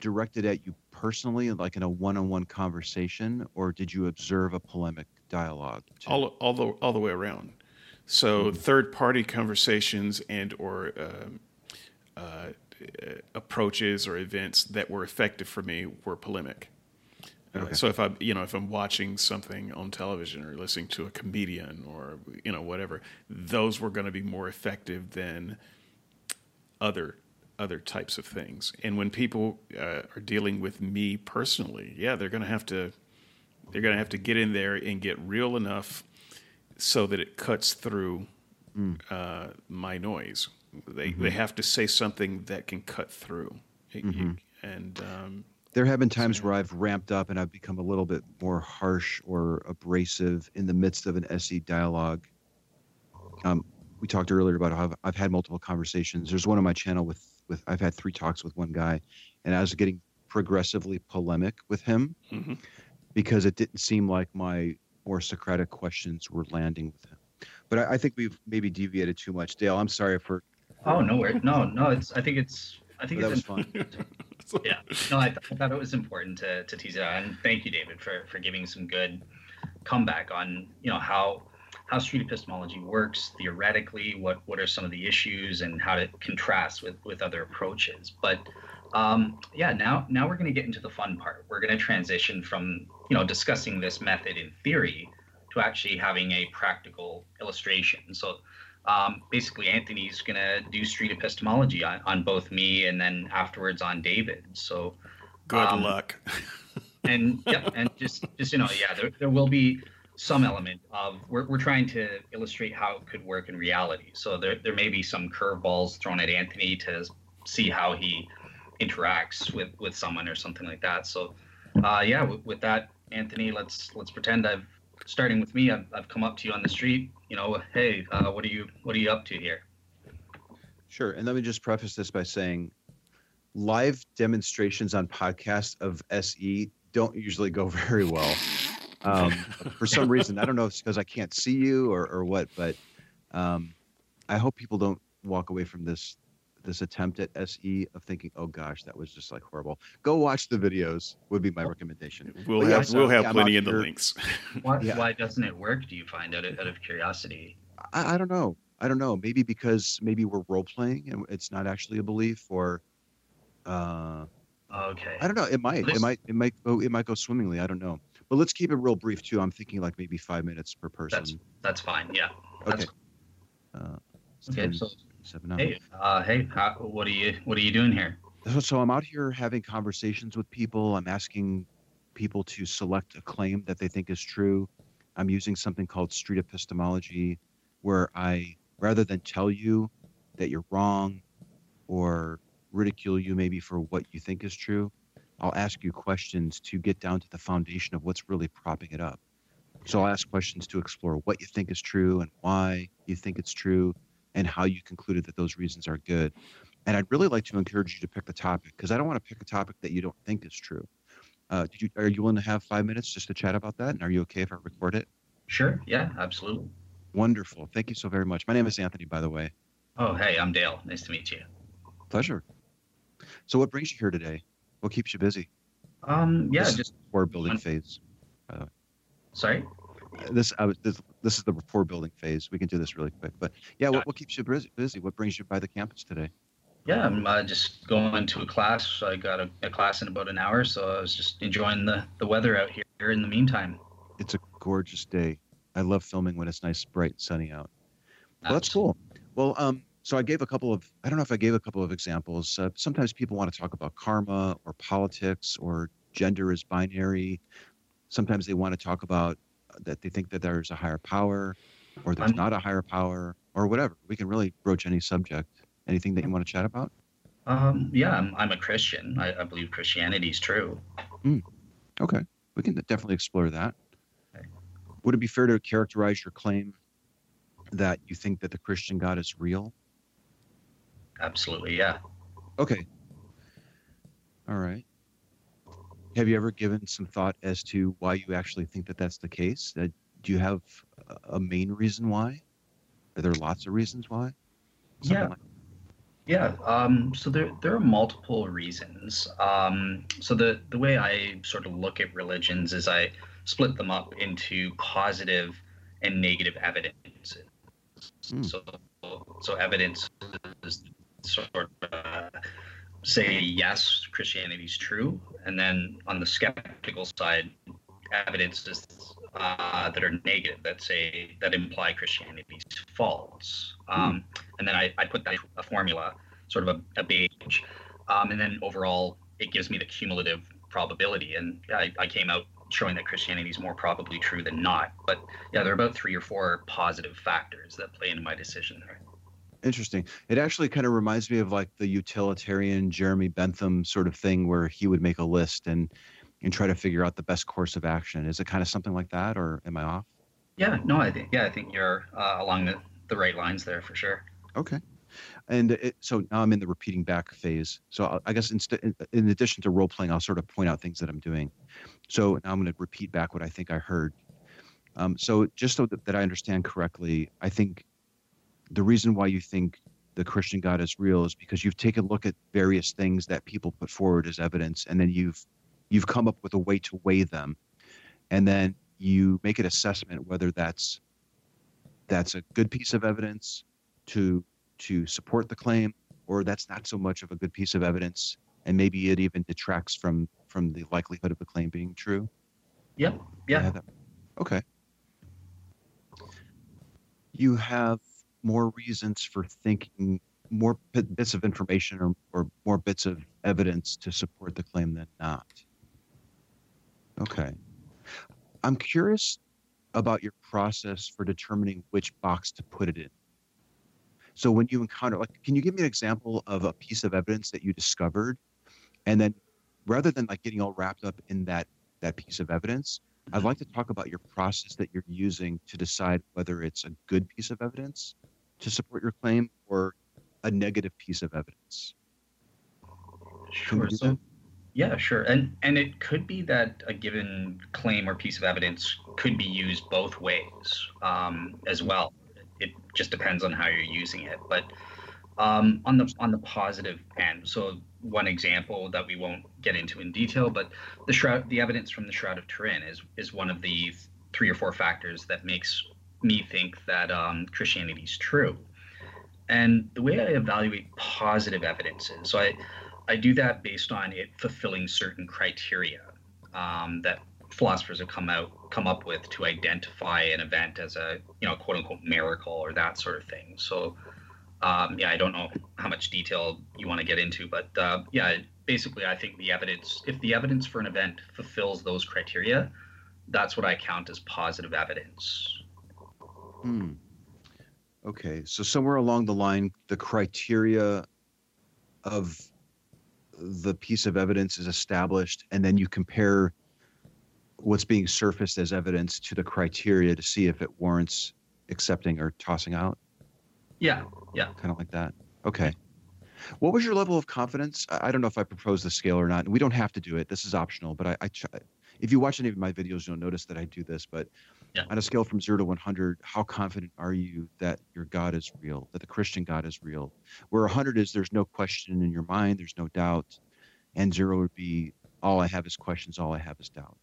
directed at you personally, like in a one-on-one conversation, or did you observe a polemic dialogue? Too? All all the all the way around. So mm-hmm. third-party conversations and or uh, uh, uh, approaches or events that were effective for me were polemic. Uh, okay. Uh, so if I, you know, if I'm watching something on television or listening to a comedian or you know whatever, those were going to be more effective than other other types of things. And when people uh, are dealing with me personally, yeah, they're going to have to they're going to have to get in there and get real enough so that it cuts through mm. uh, my noise. They mm-hmm. they have to say something that can cut through. Mm-hmm. And um, there have been times so, where I've ramped up and I've become a little bit more harsh or abrasive in the midst of an SE dialogue. Um, we talked earlier about how I've, I've, had multiple conversations. There's one on my channel with with I've had three talks with one guy, and I was getting progressively polemic with him mm-hmm. Because it didn't seem like my more Socratic questions were landing with him. But I, I think we've maybe deviated too much. Dale, I'm sorry for Oh no, no, no. It's. I think it's. I think that it's was fun. yeah. No, I, th- I, thought it was important to, to tease it out, and thank you, David, for for giving some good comeback on you know how how street epistemology works theoretically, what what are some of the issues, and how to contrast with with other approaches. But um, yeah, now now we're going to get into the fun part. We're going to transition from you know discussing this method in theory to actually having a practical illustration. So um, basically Anthony's gonna do street epistemology on, on, both me and then afterwards on David. So good um, luck. and yeah, and just just you know, yeah, there, there will be some element of we're, we're trying to illustrate how it could work in reality. So there there may be some curveballs thrown at Anthony to see how he interacts with with someone or something like that. So uh, yeah, with, with that, Anthony, let's let's pretend I've starting with me. I've, I've come up to you on the street you know, hey, uh, what are you what are you up to here? Sure, and let me just preface this by saying, live demonstrations on podcasts of SE don't usually go very well. Um, for some reason, I don't know if it's because I can't see you or, or what, but um, I hope people don't walk away from this this attempt at SE of thinking, oh gosh, that was just like horrible. Go watch the videos would be my recommendation. We'll but have we'll have yeah, plenty in the links. why, yeah. why doesn't it work? Do you find out of, out of curiosity? I, I don't know. I don't know. Maybe because maybe we're role playing and it's not actually a belief, or uh, okay. I don't know. It might. It might. It might. Go, it might go swimmingly. I don't know. But let's keep it real brief too. I'm thinking like maybe five minutes per person. That's that's fine. Yeah. That's okay. Uh, okay. So seven Hey, uh, hey, how, what are you what are you doing here? So, so I'm out here having conversations with people. I'm asking people to select a claim that they think is true. I'm using something called street epistemology, where I rather than tell you that you're wrong, or ridicule you maybe for what you think is true. I'll ask you questions to get down to the foundation of what's really propping it up. So I'll ask questions to explore what you think is true and why you think it's true and how you concluded that those reasons are good. And I'd really like to encourage you to pick the topic because I don't want to pick a topic that you don't think is true. Uh, did you, are you willing to have five minutes just to chat about that? And are you okay if I record it? Sure. Yeah, absolutely. Wonderful. Thank you so very much. My name is Anthony, by the way. Oh, hey, I'm Dale. Nice to meet you. Pleasure. So, what brings you here today? What keeps you busy? Um, yeah, This just rapport building phase. sorry. This, I was, this, this is the rapport building phase. We can do this really quick. But yeah, what, what keeps you busy? busy? What brings you by the campus today? Yeah, I'm uh, just going to a class. I got a, a class in about an hour, so I was just enjoying the the weather out here in the meantime. It's a gorgeous day. I love filming when it's nice, bright, sunny out. Well, that's cool. Well, um, so I gave a couple of, I don't know if I gave a couple of examples. Uh, sometimes people want to talk about karma or politics or gender is binary. Sometimes they want to talk about that they think that there's a higher power or there's not a higher power or whatever. We can really broach any subject. Anything that you want to chat about? Um, yeah, I'm, I'm a Christian. I, I believe Christianity is true. Okay. We can definitely explore that. Okay. Would it be fair to characterize your claim that you think that the Christian God is real? Absolutely, yeah. Okay. All right. Have you ever given some thought as to why you actually think that that's the case? Uh, do you have a- main reason why? Are there lots of reasons why? Something Yeah. like- Yeah, um, so there there are multiple reasons. Um, so the the way I sort of look at religions is I split them up into positive and negative evidence. Hmm. So so evidence is sort of uh, say yes, Christianity is true, and then on the skeptical side, evidence is uh, that are negative that say that imply Christianity is false. Um, and then I, I put that a formula, sort of a, a Bayes, um, and then overall it gives me the cumulative probability. And I, I came out showing that Christianity is more probably true than not. But yeah, there are about three or four positive factors that play into my decision there. Interesting. It actually kind of reminds me of like the utilitarian Jeremy Bentham sort of thing where he would make a list and and try to figure out the best course of action. Is it kind of something like that or am I off? Yeah, no, I think yeah, I think you're uh, along the, the right lines there for sure. Okay. And it, so now I'm in the repeating back phase. So I- I guess instead, in, in addition to role playing, I'll sort of point out things that I'm doing. So now I'm going to repeat back what I think I heard. Um, so just so that, that I understand correctly, I think the reason why you think the Christian God is real is because you've taken a look at various things that people put forward as evidence, and then you've you've come up with a way to weigh them, and then you make an assessment whether that's that's a good piece of evidence to to support the claim, or that's not so much of a good piece of evidence, and maybe it even detracts from from the likelihood of the claim being true. Yep. Um, Do I Yeah. that? Okay. You have more reasons for thinking more bit- bits of information or, or more bits of evidence to support the claim than not. Okay. I'm curious about your process for determining which box to put it in. So when you encounter like can you give me an example of a piece of evidence that you discovered and then rather than like getting all wrapped up in that that piece of evidence, I'd mm-hmm. like to talk about your process that you're using to decide whether it's a good piece of evidence to support your claim or a negative piece of evidence. Sure. So, yeah, sure. And and it could be that a given claim or piece of evidence could be used both ways um, as well. It just depends on how you're using it. But um, on the on the positive end, so one example that we won't get into in detail, but the shroud, the evidence from the Shroud of Turin is is one of the three or four factors that makes me think that um, Christianity is true. And the way I evaluate positive evidence is so I I do that based on it fulfilling certain criteria um, that philosophers have come out come up with to identify an event as a you know quote unquote miracle or that sort of thing. So um, yeah, I don't know how much detail you want to get into, but uh, yeah, basically I think the evidence if the evidence for an event fulfills those criteria, that's what I count as positive evidence. Hmm. Okay, so somewhere along the line, the criteria of the piece of evidence is established, and then you compare what's being surfaced as evidence to the criteria to see if it warrants accepting or tossing out? Yeah, yeah. Kind of like that. Okay. What was your level of confidence? I don't know if I proposed the scale or not. We don't have to do it. This is optional. But I, I if you watch any of my videos, you'll notice that I do this. But yeah. on a scale from zero to 100, how confident are you that your God is real, that the Christian God is real? Where 100 is there's no question in your mind, there's no doubt. And zero would be all I have is questions, all I have is doubt.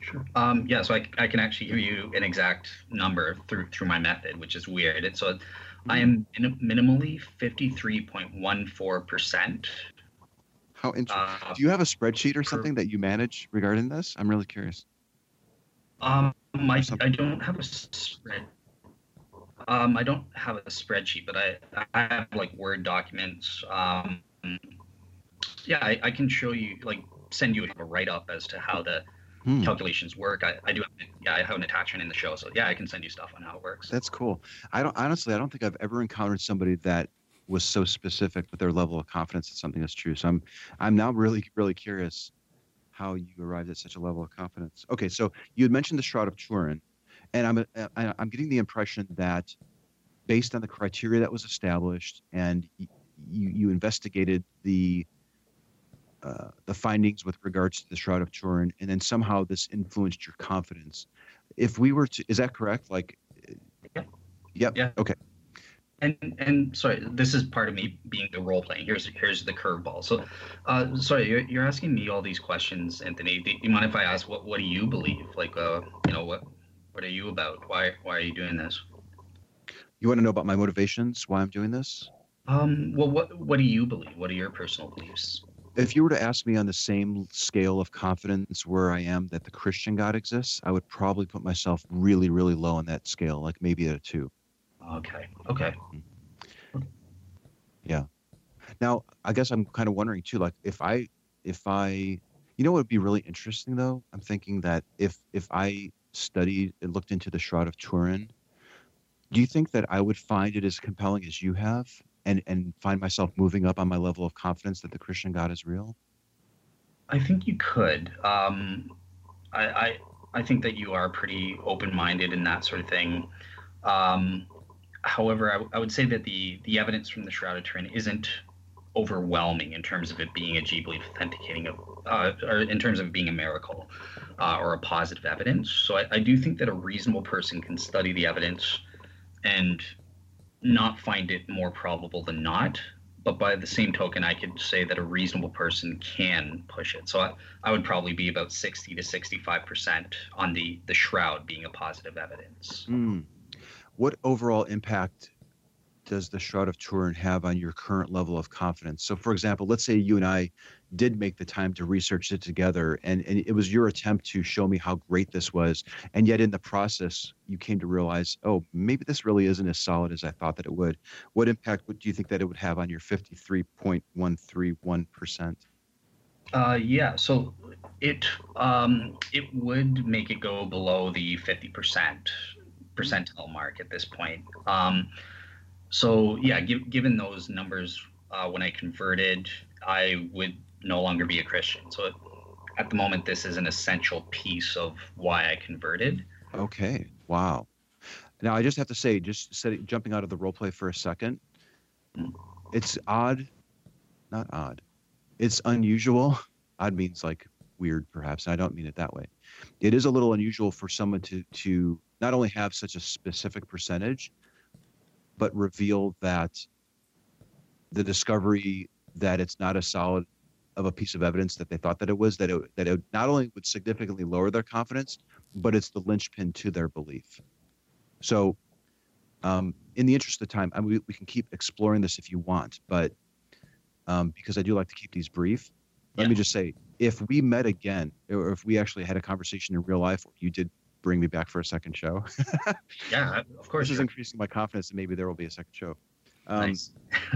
Sure. Um, yeah, so I, I can actually give you an exact number through through my method, which is weird. And so I am minimally 53.14%. How interesting. Uh, Do you have a spreadsheet or something that you manage regarding this? I'm really curious. Um, I, I don't have a spread. Um, I don't have a spreadsheet, but I, I have like Word documents. Um, yeah, I, I can show you, like, send you a write up as to how the hmm. calculations work. I, I do have, yeah, I have an attachment in the show, so yeah, I can send you stuff on how it works. That's cool. I don't honestly, I don't think I've ever encountered somebody that was so specific with their level of confidence that something is true. So I'm, I'm now really, really curious how you arrived at such a level of confidence. Okay, so you had mentioned the Shroud of Turin, and I'm, uh, I'm getting the impression that based on the criteria that was established and you, you investigated the uh, the findings with regards to the Shroud of Turin, and then somehow this influenced your confidence. If we were to, is that correct? Like, yeah. Yep. Yeah. Okay. And and sorry, this is part of me being the role playing. Here's here's the curveball. So, uh, sorry, you're, you're asking me all these questions, Anthony. Do you mind if I ask what what do you believe? Like, uh, you know, what what are you about? Why why are you doing this? You want to know about my motivations? Why I'm doing this? Um. Well, what what do you believe? What are your personal beliefs? if you were to ask me on the same scale of confidence where I am that the Christian God exists, I would probably put myself really, really low on that scale, like maybe at a two. Okay. Okay. Yeah. Now, I guess I'm kind of wondering too, like if I, if I, you know, what would be really interesting though. I'm thinking that if if I studied and looked into the Shroud of Turin, do you think that I would find it as compelling as you have? and and find myself moving up on my level of confidence that the Christian God is real? I think you could. Um, I, I, I think that you are pretty open-minded and that sort of thing. Um, however, I, I, would say that the the evidence from the Shroud of Turin isn't overwhelming in terms of it being a G belief authenticating uh, or in terms of being a miracle uh, or a positive evidence. So I, I do think that a reasonable person can study the evidence and not find it more probable than not. But by the same token, I could say that a reasonable person can push it. So I, I would probably be about 60 to 65% on the, the shroud being a positive evidence. Mm. What overall impact does the Shroud of Turin have on your current level of confidence? So, for example, let's say you and I did make the time to research it together, and, and it was your attempt to show me how great this was. And yet, in the process, you came to realize, oh, maybe this really isn't as solid as I thought that it would. What impact would, do you think that it would have on your 53.131%? Uh, yeah, so it um, it would make it go below the 50% percentile mark at this point. Um, so yeah, give, given those numbers, uh, when I converted, I would no longer be a Christian. So at the moment, this is an essential piece of why I converted. Okay. Wow. Now I just have to say, just setting, jumping out of the role play for a second, it's odd, not odd. It's unusual. Odd means like weird, perhaps. I don't mean it that way. It is a little unusual for someone to to not only have such a specific percentage, but reveal that the discovery that it's not a solid of a piece of evidence that they thought that it was that it that it not only would significantly lower their confidence, but it's the linchpin to their belief. So, um, in the interest of time, I mean, we, we can keep exploring this if you want, but um, because I do like to keep these brief, let me just say, if we met again, or if we actually had a conversation in real life, or you did bring me back for a second show. yeah, of course. This is increasing my confidence that maybe there will be a second show. Um, nice.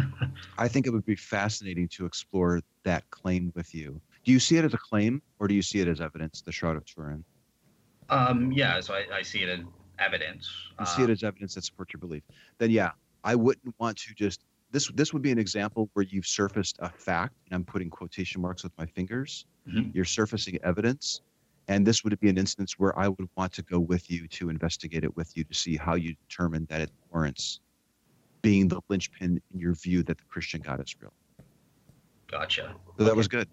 I think it would be fascinating to explore that claim with you. Do you see it as a claim, or do you see it as evidence? The Shroud of Turin. Um, yeah, so I, I see it as evidence. You see it uh, as evidence that supports your belief. Then, yeah, I wouldn't want to just this this would be an example where you've surfaced a fact, and I'm putting quotation marks with my fingers. Mhm. You're surfacing evidence, and this would be an instance where I would want to go with you to investigate it with you to see how you determine that it warrants being the linchpin in your view that the Christian God is real. Gotcha. So that was good.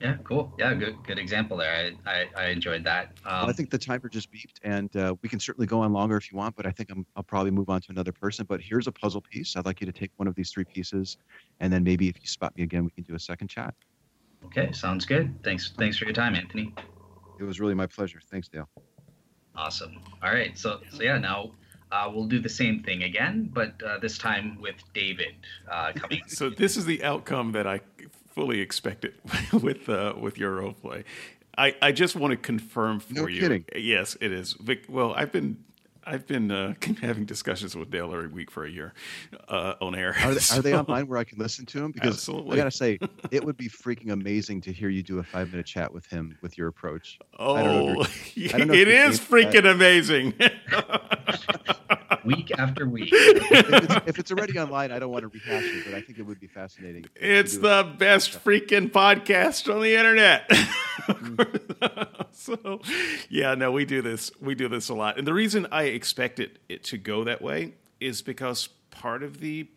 Yeah, cool. Yeah, good good example there. I I, I enjoyed that. Um, Well, I think the timer just beeped, and uh, we can certainly go on longer if you want, but I think I'm, I'll probably move on to another person. But here's a puzzle piece. I'd like you to take one of these three pieces, and then maybe if you spot me again, we can do a second chat. okay, sounds good. Thanks thanks for your time, Anthony. It was really my pleasure. Thanks, Dale. Awesome. All right. So so yeah, now uh, we'll do the same thing again, but uh, this time with David uh, coming. So this is the outcome that I fully expected with uh, with your role play. I, I just want to confirm for No you. kidding. Yes, it is. Well, I've been I've been uh, having discussions with Dale every week for a year uh, on air. Are they, are they online where I can listen to them? Because Absolutely. I gotta say, it would be freaking amazing to hear you do a five minute chat with him with your approach. Oh, I don't know I don't know it you freaking amazing. Week after week. If it's, if it's already online, I don't want to rehash it, but I think it would be fascinating. It's do it. the best freaking podcast on the internet. so, yeah, no, we do this. We do this a lot, and the reason I expected it to go that way is because part of the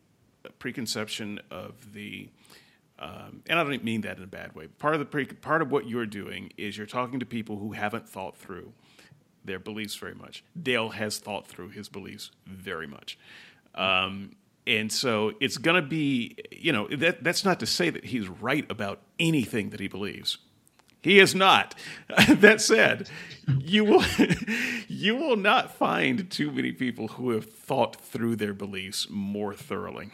preconception of the um, and I don't mean that in a bad way. Part of the pre- part of what you're doing is you're talking to people who haven't thought through their beliefs very much. Dale has thought through his beliefs very much. Um, and so it's going to be, you know, that, that's not to say that he's right about anything that he believes. He is not. that said, you will you will not find too many people who have thought through their beliefs more thoroughly.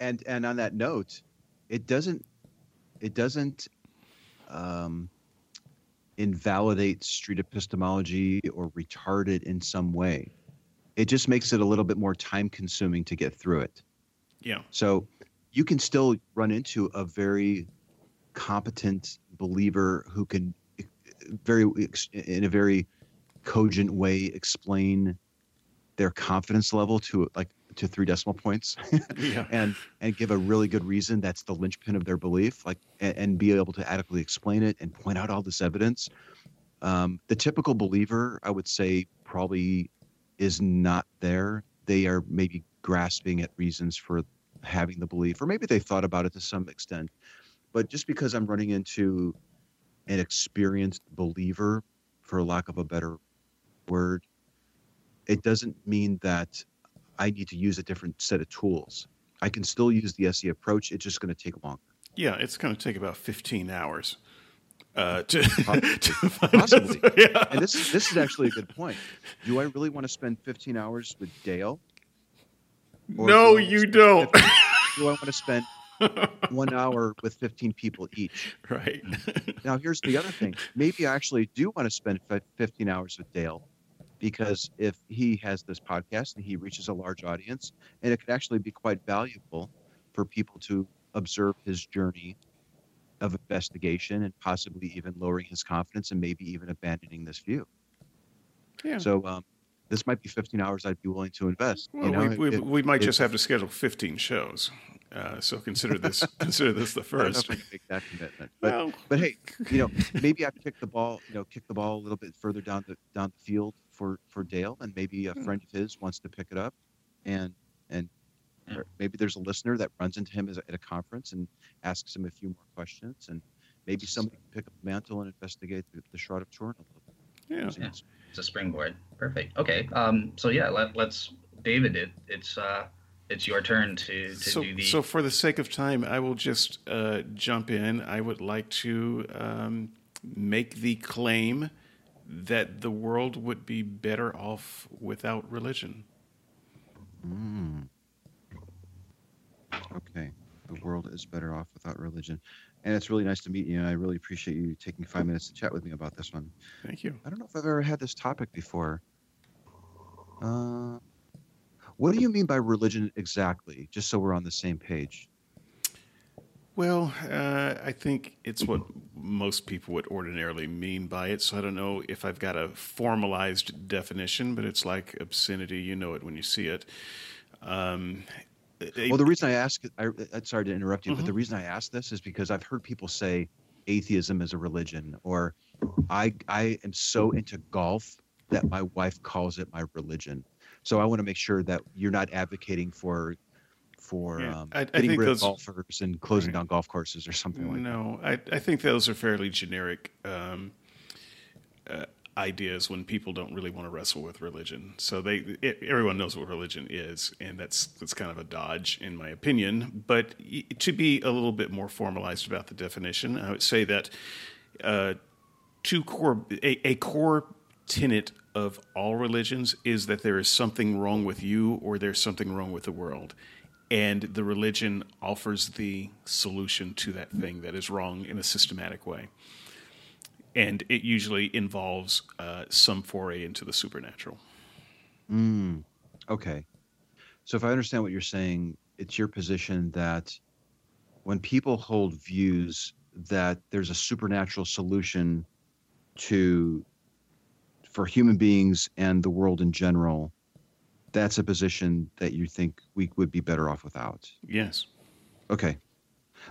and and on that note, it doesn't it doesn't um, invalidate street epistemology or retard it in some way. It just makes it a little bit more time consuming to get through it. Yeah. So you can still run into a very competent believer who can very in a very cogent way explain their confidence level to like to three decimal points Yeah. and and give a really good reason that's the linchpin of their belief like and, and be able to adequately explain it and point out all this evidence. Um, the typical believer i would say probably is not there. They are maybe grasping at reasons for having the belief or maybe they thought about it to some extent. But just because i'm running into an experienced believer for lack of a better word it doesn't mean that I need to use a different set of tools. I can still use the SE approach. It's just going to take longer. Yeah, it's going to take about 15 hours uh, to, to possibly. Yeah. And this this is actually a good point. Do I really want to spend 15 hours with Dale? No, do you don't. 15 do I want to spend one hour with 15 people each? right. Now, here's the other thing. Maybe I actually do want to spend 15 hours with Dale because if he has this podcast and he reaches a large audience, and it could actually be quite valuable for people to observe his journey of investigation and possibly even lowering his confidence and maybe even abandoning this view. Yeah. So, um, this might be 15 hours I'd be willing to invest. Well, you know, we, we, It- we might it- just have to schedule 15 shows. Uh, so consider this consider this the I don't know first. I make that commitment. But Well, But hey, you know, maybe I kick the ball, you know, kick the ball a little bit further down the down the field for for Dale, and maybe a Hmm. friend of his wants to pick it up, and and maybe there's a listener that runs into him at a conference and asks him a few more questions, and maybe somebody can pick up the mantle and investigate the, the Shroud of Turin a little bit. yeah. Yeah. It's a springboard. Perfect. Okay. Um. So yeah, let, let's David. It it's uh it's your turn to to So, do the. so for the sake of time, I will just uh, jump in. I would like to um, make the claim that the world would be better off without religion. Mm. Okay, the world is better off without religion, and it's really nice to meet you. And I really appreciate you taking five minutes to chat with me about this one. Thank you. I don't know if I've ever had this topic before. Uh, what do you mean by religion exactly? Just so we're on the same page. Well, uh, I think it's what most people would ordinarily mean by it. So I don't know if I've got a formalized definition, but it's like obscenity. You know it when you see it. Um, well, the reason I ask, I, I'm sorry to interrupt you, Mhm. but the reason I ask this is because I've heard people say atheism is a religion, or I I am so into golf that my wife calls it my religion. So I want to make sure that you're not advocating for for Yeah, um, I- I getting think rid those- of golfers and closing Right. down golf courses or something like that. no, I, I think those are fairly generic um, uh, ideas when people don't really want to wrestle with religion. So they it, everyone knows what religion is, and that's that's kind of a dodge, in my opinion. But to be a little bit more formalized about the definition, I would say that uh, two core a, a core tenet of all religions is that there is something wrong with you or there's something wrong with the world and the religion offers the solution to that thing that is wrong in a systematic way and it usually involves uh, some foray into the supernatural Mm, okay. So if I understand what you're saying, it's your position that when people hold views that there's a supernatural solution to for human beings and the world in general, that's a position that you think we would be better off without. yes Okay.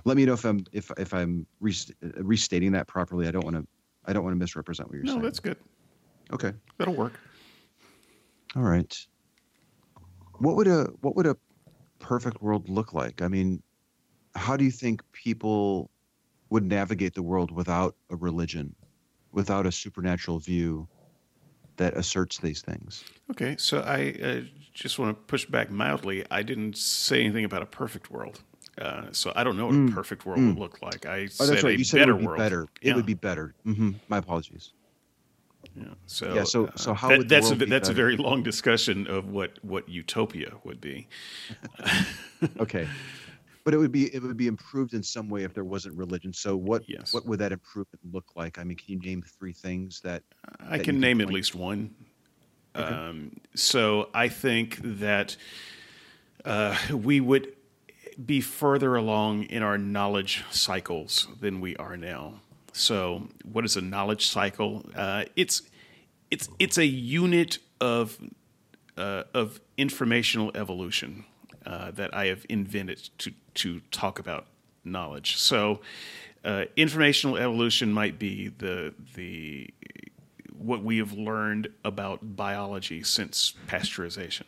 Let me know if I'm if if I'm uh, restating that properly. I don't want to I don't want to misrepresent what you're no saying. No, that's good okay. that'll work All right. What would a what would a perfect world look like? I mean, how do you think people would navigate the world without a religion, without a supernatural view that asserts these things? okay so i uh, just want to push back mildly i didn't say anything about a perfect world uh, so i don't know what a perfect world would look like i Oh, said right. a said it better would be world better. It Yeah. would be better. hmm My apologies. Yeah. So Yeah, so- uh, so how that- would that's a be that's a very long discussion of what what utopia would be. Okay. But it would be it would be improved in some way if there wasn't religion. So what Yes. what would that improvement look like? I mean, can you name three things that I that can name at least one. Um, so I think that uh, we would be further along in our knowledge cycles than we are now. So, what is a knowledge cycle? Uh, it's it's it's a unit of uh, of informational evolution uh, that I have invented to to talk about knowledge. So, uh, informational evolution might be the the what we have learned about biology since pasteurization.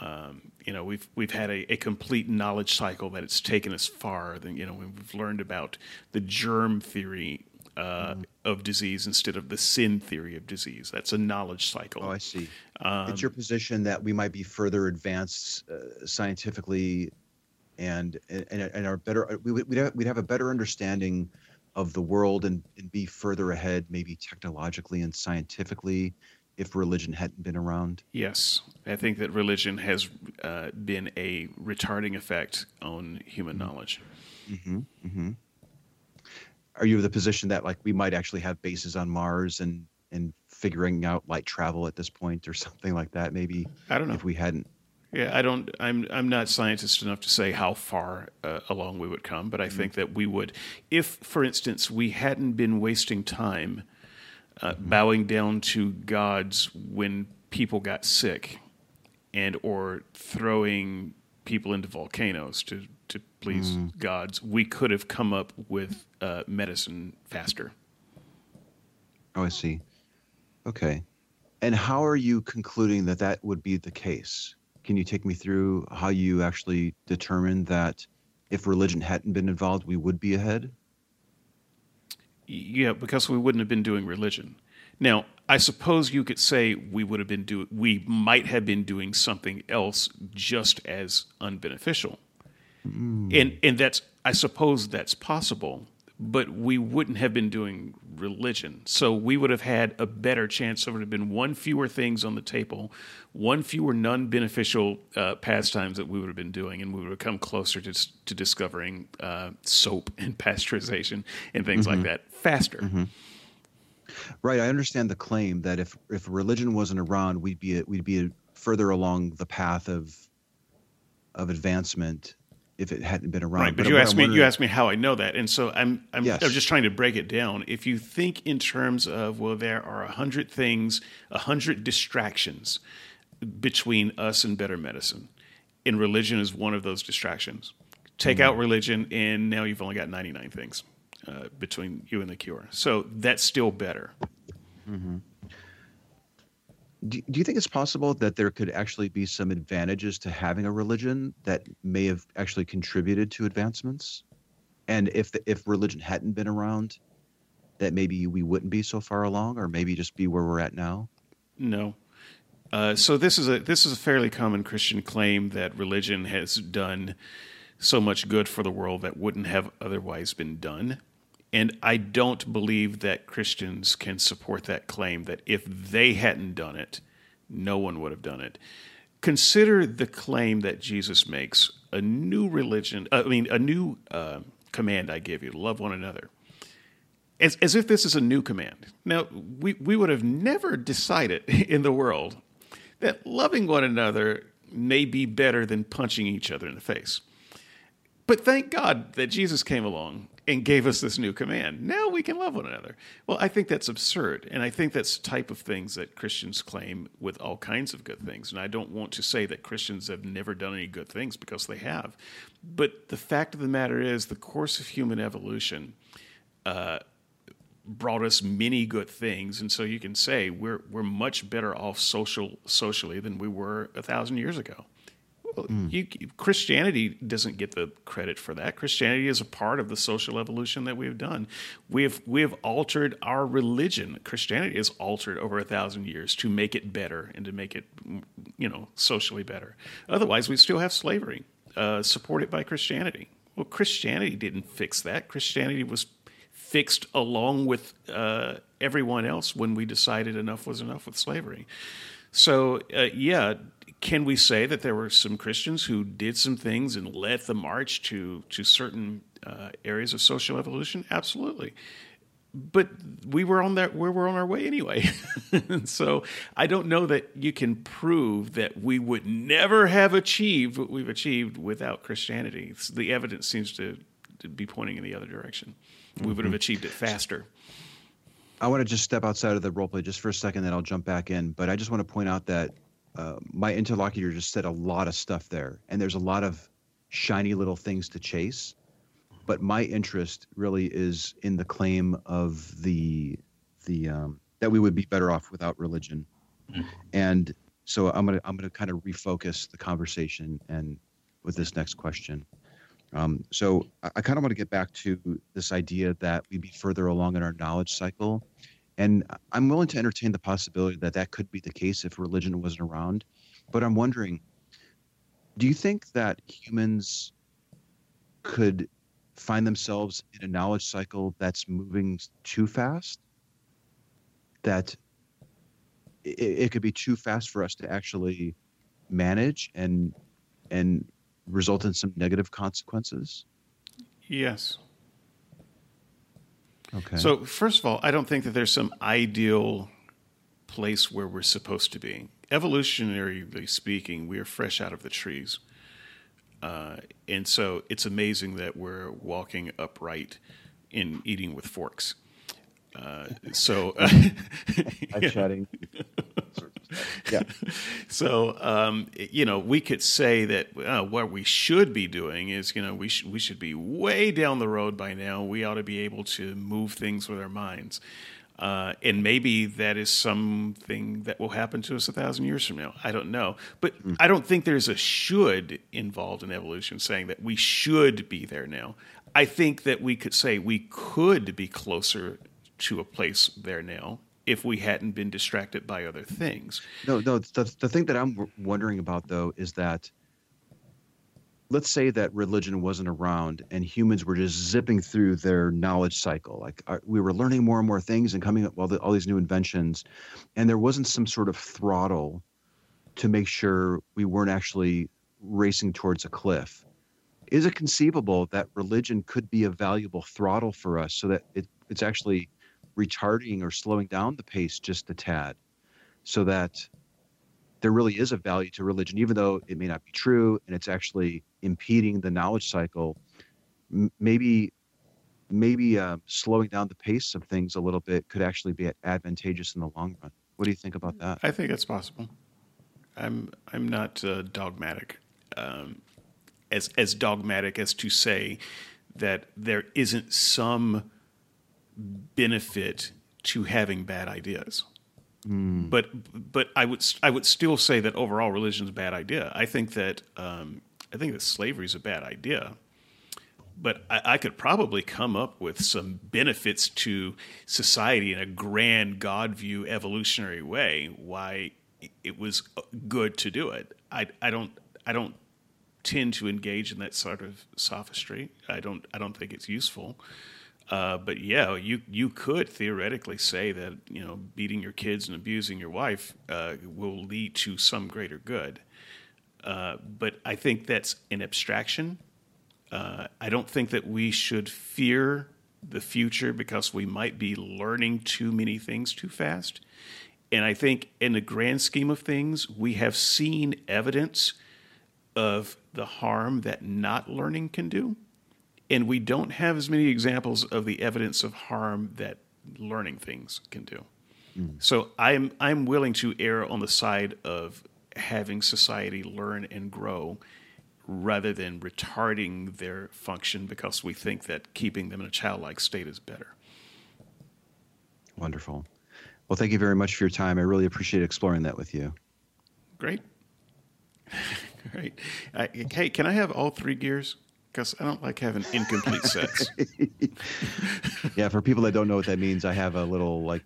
Um, you know, we've we've had a, a complete knowledge cycle that it's taken us far. Than you know, we've learned about the germ theory uh, of disease instead of the sin theory of disease. That's a knowledge cycle. Oh, I see. Um, it's your position that we might be further advanced uh, scientifically, and and and are better. We would we'd have, we'd have a better understanding of the world and, and be further ahead, maybe technologically and scientifically, if religion hadn't been around. Yes, I think that religion has uh, been a retarding effect on human knowledge. Mm-hmm. Mm-hmm. Are you of the position that like we might actually have bases on Mars and and figuring out light travel at this point or something like that? Maybe I don't know. if we hadn't. Yeah, I don't. I'm I'm not scientist enough to say how far uh, along we would come, but I think that we would, if, for instance, we hadn't been wasting time uh, bowing down to gods when people got sick, and or throwing people into volcanoes to to please gods, we could have come up with uh, medicine faster. Oh, I see. Okay. And how are you concluding that that would be the case? Can you take me through how you actually determined that if religion hadn't been involved, we would be ahead? Yeah, because we wouldn't have been doing religion. Now, I suppose you could say we would have been doing, we might have been doing something else just as unbeneficial, mm. and and that's, I suppose that's possible. But we wouldn't have been doing religion, so we would have had a better chance. So There would have been one fewer things on the table, one fewer non-beneficial uh, pastimes that we would have been doing, and we would have come closer to to discovering uh, soap and pasteurization and things like that faster. Right. I understand the claim that if if religion wasn't around, we'd be we'd be further along the path of of advancement if it hadn't been around. Right, but what you asked me. You asked me how I know that, and so I'm. I'm, Yes. I'm just trying to break it down. If you think in terms of well, there are a hundred things, a hundred distractions between us and better medicine, and religion is one of those distractions. Take out religion, and now you've only got 99 things uh, between you and the cure. So that's still better. Do, do you think it's possible that there could actually be some advantages to having a religion that may have actually contributed to advancements? And if the, if religion hadn't been around, that maybe we wouldn't be so far along, or maybe just be where we're at now. No. Uh, so this is a this is a fairly common Christian claim that religion has done so much good for the world that wouldn't have otherwise been done. And I don't believe that Christians can support that claim that if they hadn't done it, no one would have done it. Consider the claim that Jesus makes a new religion, uh, I mean, a new uh, command I give you love one another. As, as if this is a new command. Now, we, we would have never decided in the world that loving one another may be better than punching each other in the face. But thank God that Jesus came along and gave us this new command. Now we can love one another. Well, I think that's absurd. And I think that's the type of things that Christians claim with all kinds of good things. And I don't want to say that Christians have never done any good things because they have. But the fact of the matter is, the course of human evolution uh, brought us many good things. And so you can say we're, we're much better off social, socially than we were a thousand years ago. Well, you, Christianity doesn't get the credit for that. Christianity is a part of the social evolution that we have done. We have we have altered our religion. Christianity has altered over a thousand years to make it better and to make it, you know, socially better. Otherwise, we still have slavery, uh, supported by Christianity. Well, Christianity didn't fix that. Christianity was fixed along with uh, everyone else when we decided enough was enough with slavery. So, uh, yeah, can we say that there were some Christians who did some things and led the march to to certain uh, areas of social evolution? Absolutely. But we were on that we were on our way anyway. so I don't know that you can prove that we would never have achieved what we've achieved without Christianity. The evidence seems to, to be pointing in the other direction. We would have achieved it faster. I want to just step outside of the role play just for a second, then I'll jump back in. But I just want to point out that uh, my interlocutor just said a lot of stuff there, and there's a lot of shiny little things to chase. But my interest really is in the claim of the the um, that we would be better off without religion, and so I'm gonna I'm gonna kind of refocus the conversation and with this next question. Um, so I, I kind of want to get back to this idea that we'd be further along in our knowledge cycle and I'm willing to entertain the possibility that that could be the case if religion wasn't around. But I'm wondering do you think that humans could find themselves in a knowledge cycle that's moving too fast? That it, it could be too fast for us to actually manage and and result in some negative consequences? Yes. Okay. So, first of all, I don't think that there's some ideal place where we're supposed to be. Evolutionarily speaking, we are fresh out of the trees. Uh, and so it's amazing that we're walking upright in eating with forks. Uh, so, I'm chatting. yeah. so um, you know, we could say that uh, what we should be doing is, you know, we should we should be way down the road by now. We ought to be able to move things with our minds, uh, and maybe that is something that will happen to us a thousand years from now. I don't know, but I don't think there's a should involved in evolution saying that we should be there now. I think that we could say we could be closer to a place there now if we hadn't been distracted by other things. No, no. The, the thing that I'm wondering about though is that let's say that religion wasn't around and humans were just zipping through their knowledge cycle. Like uh, we were learning more and more things and coming up with all, the, all these new inventions, and there wasn't some sort of throttle to make sure we weren't actually racing towards a cliff. Is it conceivable that religion could be a valuable throttle for us so that it, it's actually retarding or slowing down the pace just a tad so that there really is a value to religion, even though it may not be true and it's actually impeding the knowledge cycle. M- maybe, maybe uh, slowing down the pace of things a little bit could actually be advantageous in the long run. What do you think about that? I think it's possible. I'm I'm not uh, dogmatic. um, as as dogmatic as to say that there isn't some benefit to having bad ideas. Mm. But but I would I would still say that overall religion is a bad idea. I think that um, I think that slavery is a bad idea. But I, I, could probably come up with some benefits to society in a grand God view evolutionary way. Why it was good to do it. I I don't I don't tend to engage in that sort of sophistry. I don't I don't think it's useful. Uh, but yeah, you you could theoretically say that you know beating your kids and abusing your wife uh, will lead to some greater good. Uh, but I think that's an abstraction. Uh, I don't think that we should fear the future because we might be learning too many things too fast. And I think in the grand scheme of things, we have seen evidence of the harm that not learning can do. And we don't have as many examples of the evidence of harm that learning things can do. Mm. So I'm I'm willing to err on the side of having society learn and grow rather than retarding their function because we think that keeping them in a childlike state is better. Wonderful. Well, thank you very much for your time. I really appreciate exploring that with you. Great. Great. Uh, hey, can I have all three gears? Because I don't like having incomplete sets. yeah, for people that don't know what that means, I have a little like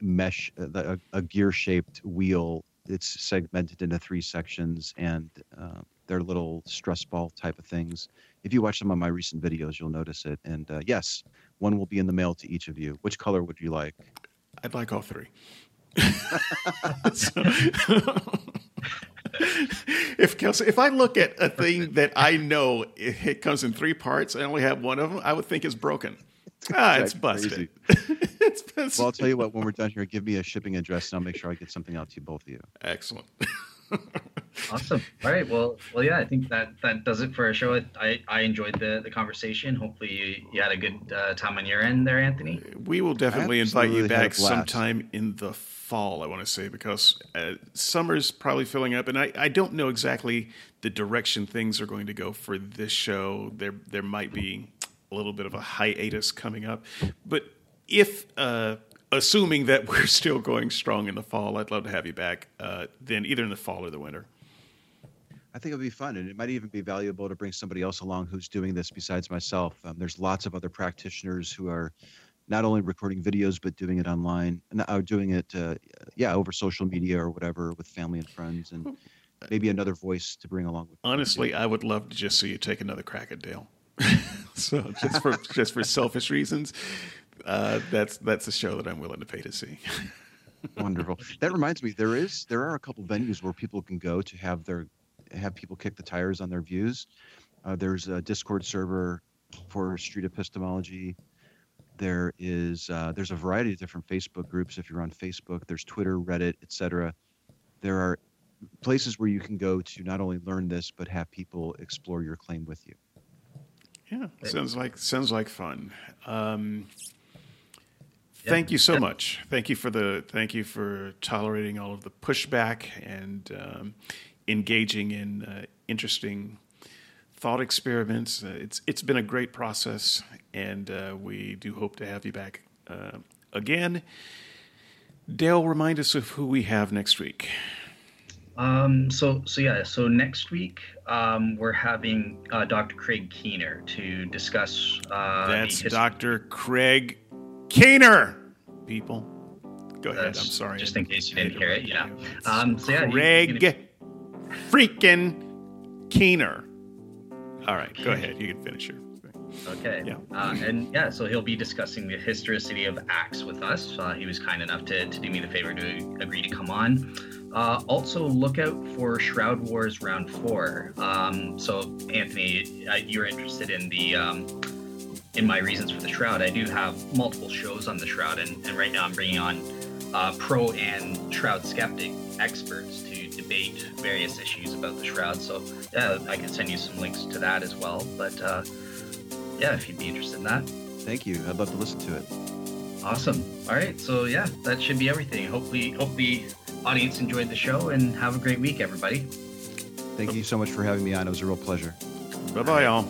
mesh, uh, a, a gear shaped wheel. It's segmented into three sections, and uh, they're little stress ball type of things. If you watch some of my recent videos, you'll notice it. And uh, yes, one will be in the mail to each of you. Which color would you like? I'd like all three. if Kelsey, if I look at a thing that I know it, it, comes in three parts, I only have one of them, I would think it's broken. Ah, it's busted. it's busted. Well, I'll tell you what. When we're done here, give me a shipping address, and I'll make sure I get something out to you, both of you. Excellent. awesome. All right. Well, well, yeah. I think that that does it for our show. I I enjoyed the the conversation. Hopefully, you, you had a good uh, time on your end there, Anthony. We will definitely invite you back sometime in the fall. I want to say because uh, summer's probably filling up, and I I don't know exactly the direction things are going to go for this show. There there might be a little bit of a hiatus coming up, but if uh, assuming that we're still going strong in the fall, I'd love to have you back. Uh, then either in the fall or the winter. I think it would be fun, and it might even be valuable to bring somebody else along who's doing this besides myself. Um, there's lots of other practitioners who are not only recording videos but doing it online, and uh, doing it, uh, yeah, over social media or whatever with family and friends, and maybe another voice to bring along with. Honestly, I would love to just see you take another crack at Dale. so just for just for selfish reasons, uh, that's that's a show that I'm willing to pay to see. Wonderful. That reminds me, there is there are a couple venues where people can go to have their have people kick the tires on their views. Uh, there's a Discord server for street epistemology. There is uh, there's a variety of different Facebook groups. If you're on Facebook, there's Twitter, Reddit, etc. There are places where you can go to not only learn this but have people explore your claim with you. Yeah, sounds like sounds like fun. Um, Thank you so much. Thank you for the thank you for tolerating all of the pushback and um, engaging in uh, interesting thought experiments. Uh, it's it's been a great process, and uh, we do hope to have you back uh, again. Dale, remind us of who we have next week. Um, so so yeah, so next week um, we're having uh, Dr. Craig Keener to discuss. Uh, That's Dr. Craig Keener, people. Go ahead. I'm sorry. Just in case you didn't hear it, yeah. Um, so yeah, Craig gonna... freaking Keener. All right, go ahead. You can finish your. Okay. Yeah. Uh, and yeah, so he'll be discussing the historicity of Acts with us. Uh, he was kind enough to, to do me the favor to agree to come on. Uh, also, look out for Shroud Wars Round Four. Um, so, Anthony, uh, you're interested in the um, in my reasons for the shroud, I do have multiple shows on the shroud, and, and right now I'm bringing on uh, pro and shroud skeptic experts to debate various issues about the shroud. So yeah, I can send you some links to that as well. But uh, yeah, if you'd be interested in that. Thank you. I'd love to listen to it. Awesome. All right. So yeah, that should be everything. Hopefully, hope the audience enjoyed the show, and have a great week, everybody. Thank you so much for having me on. It was a real pleasure. Bye bye, y'all.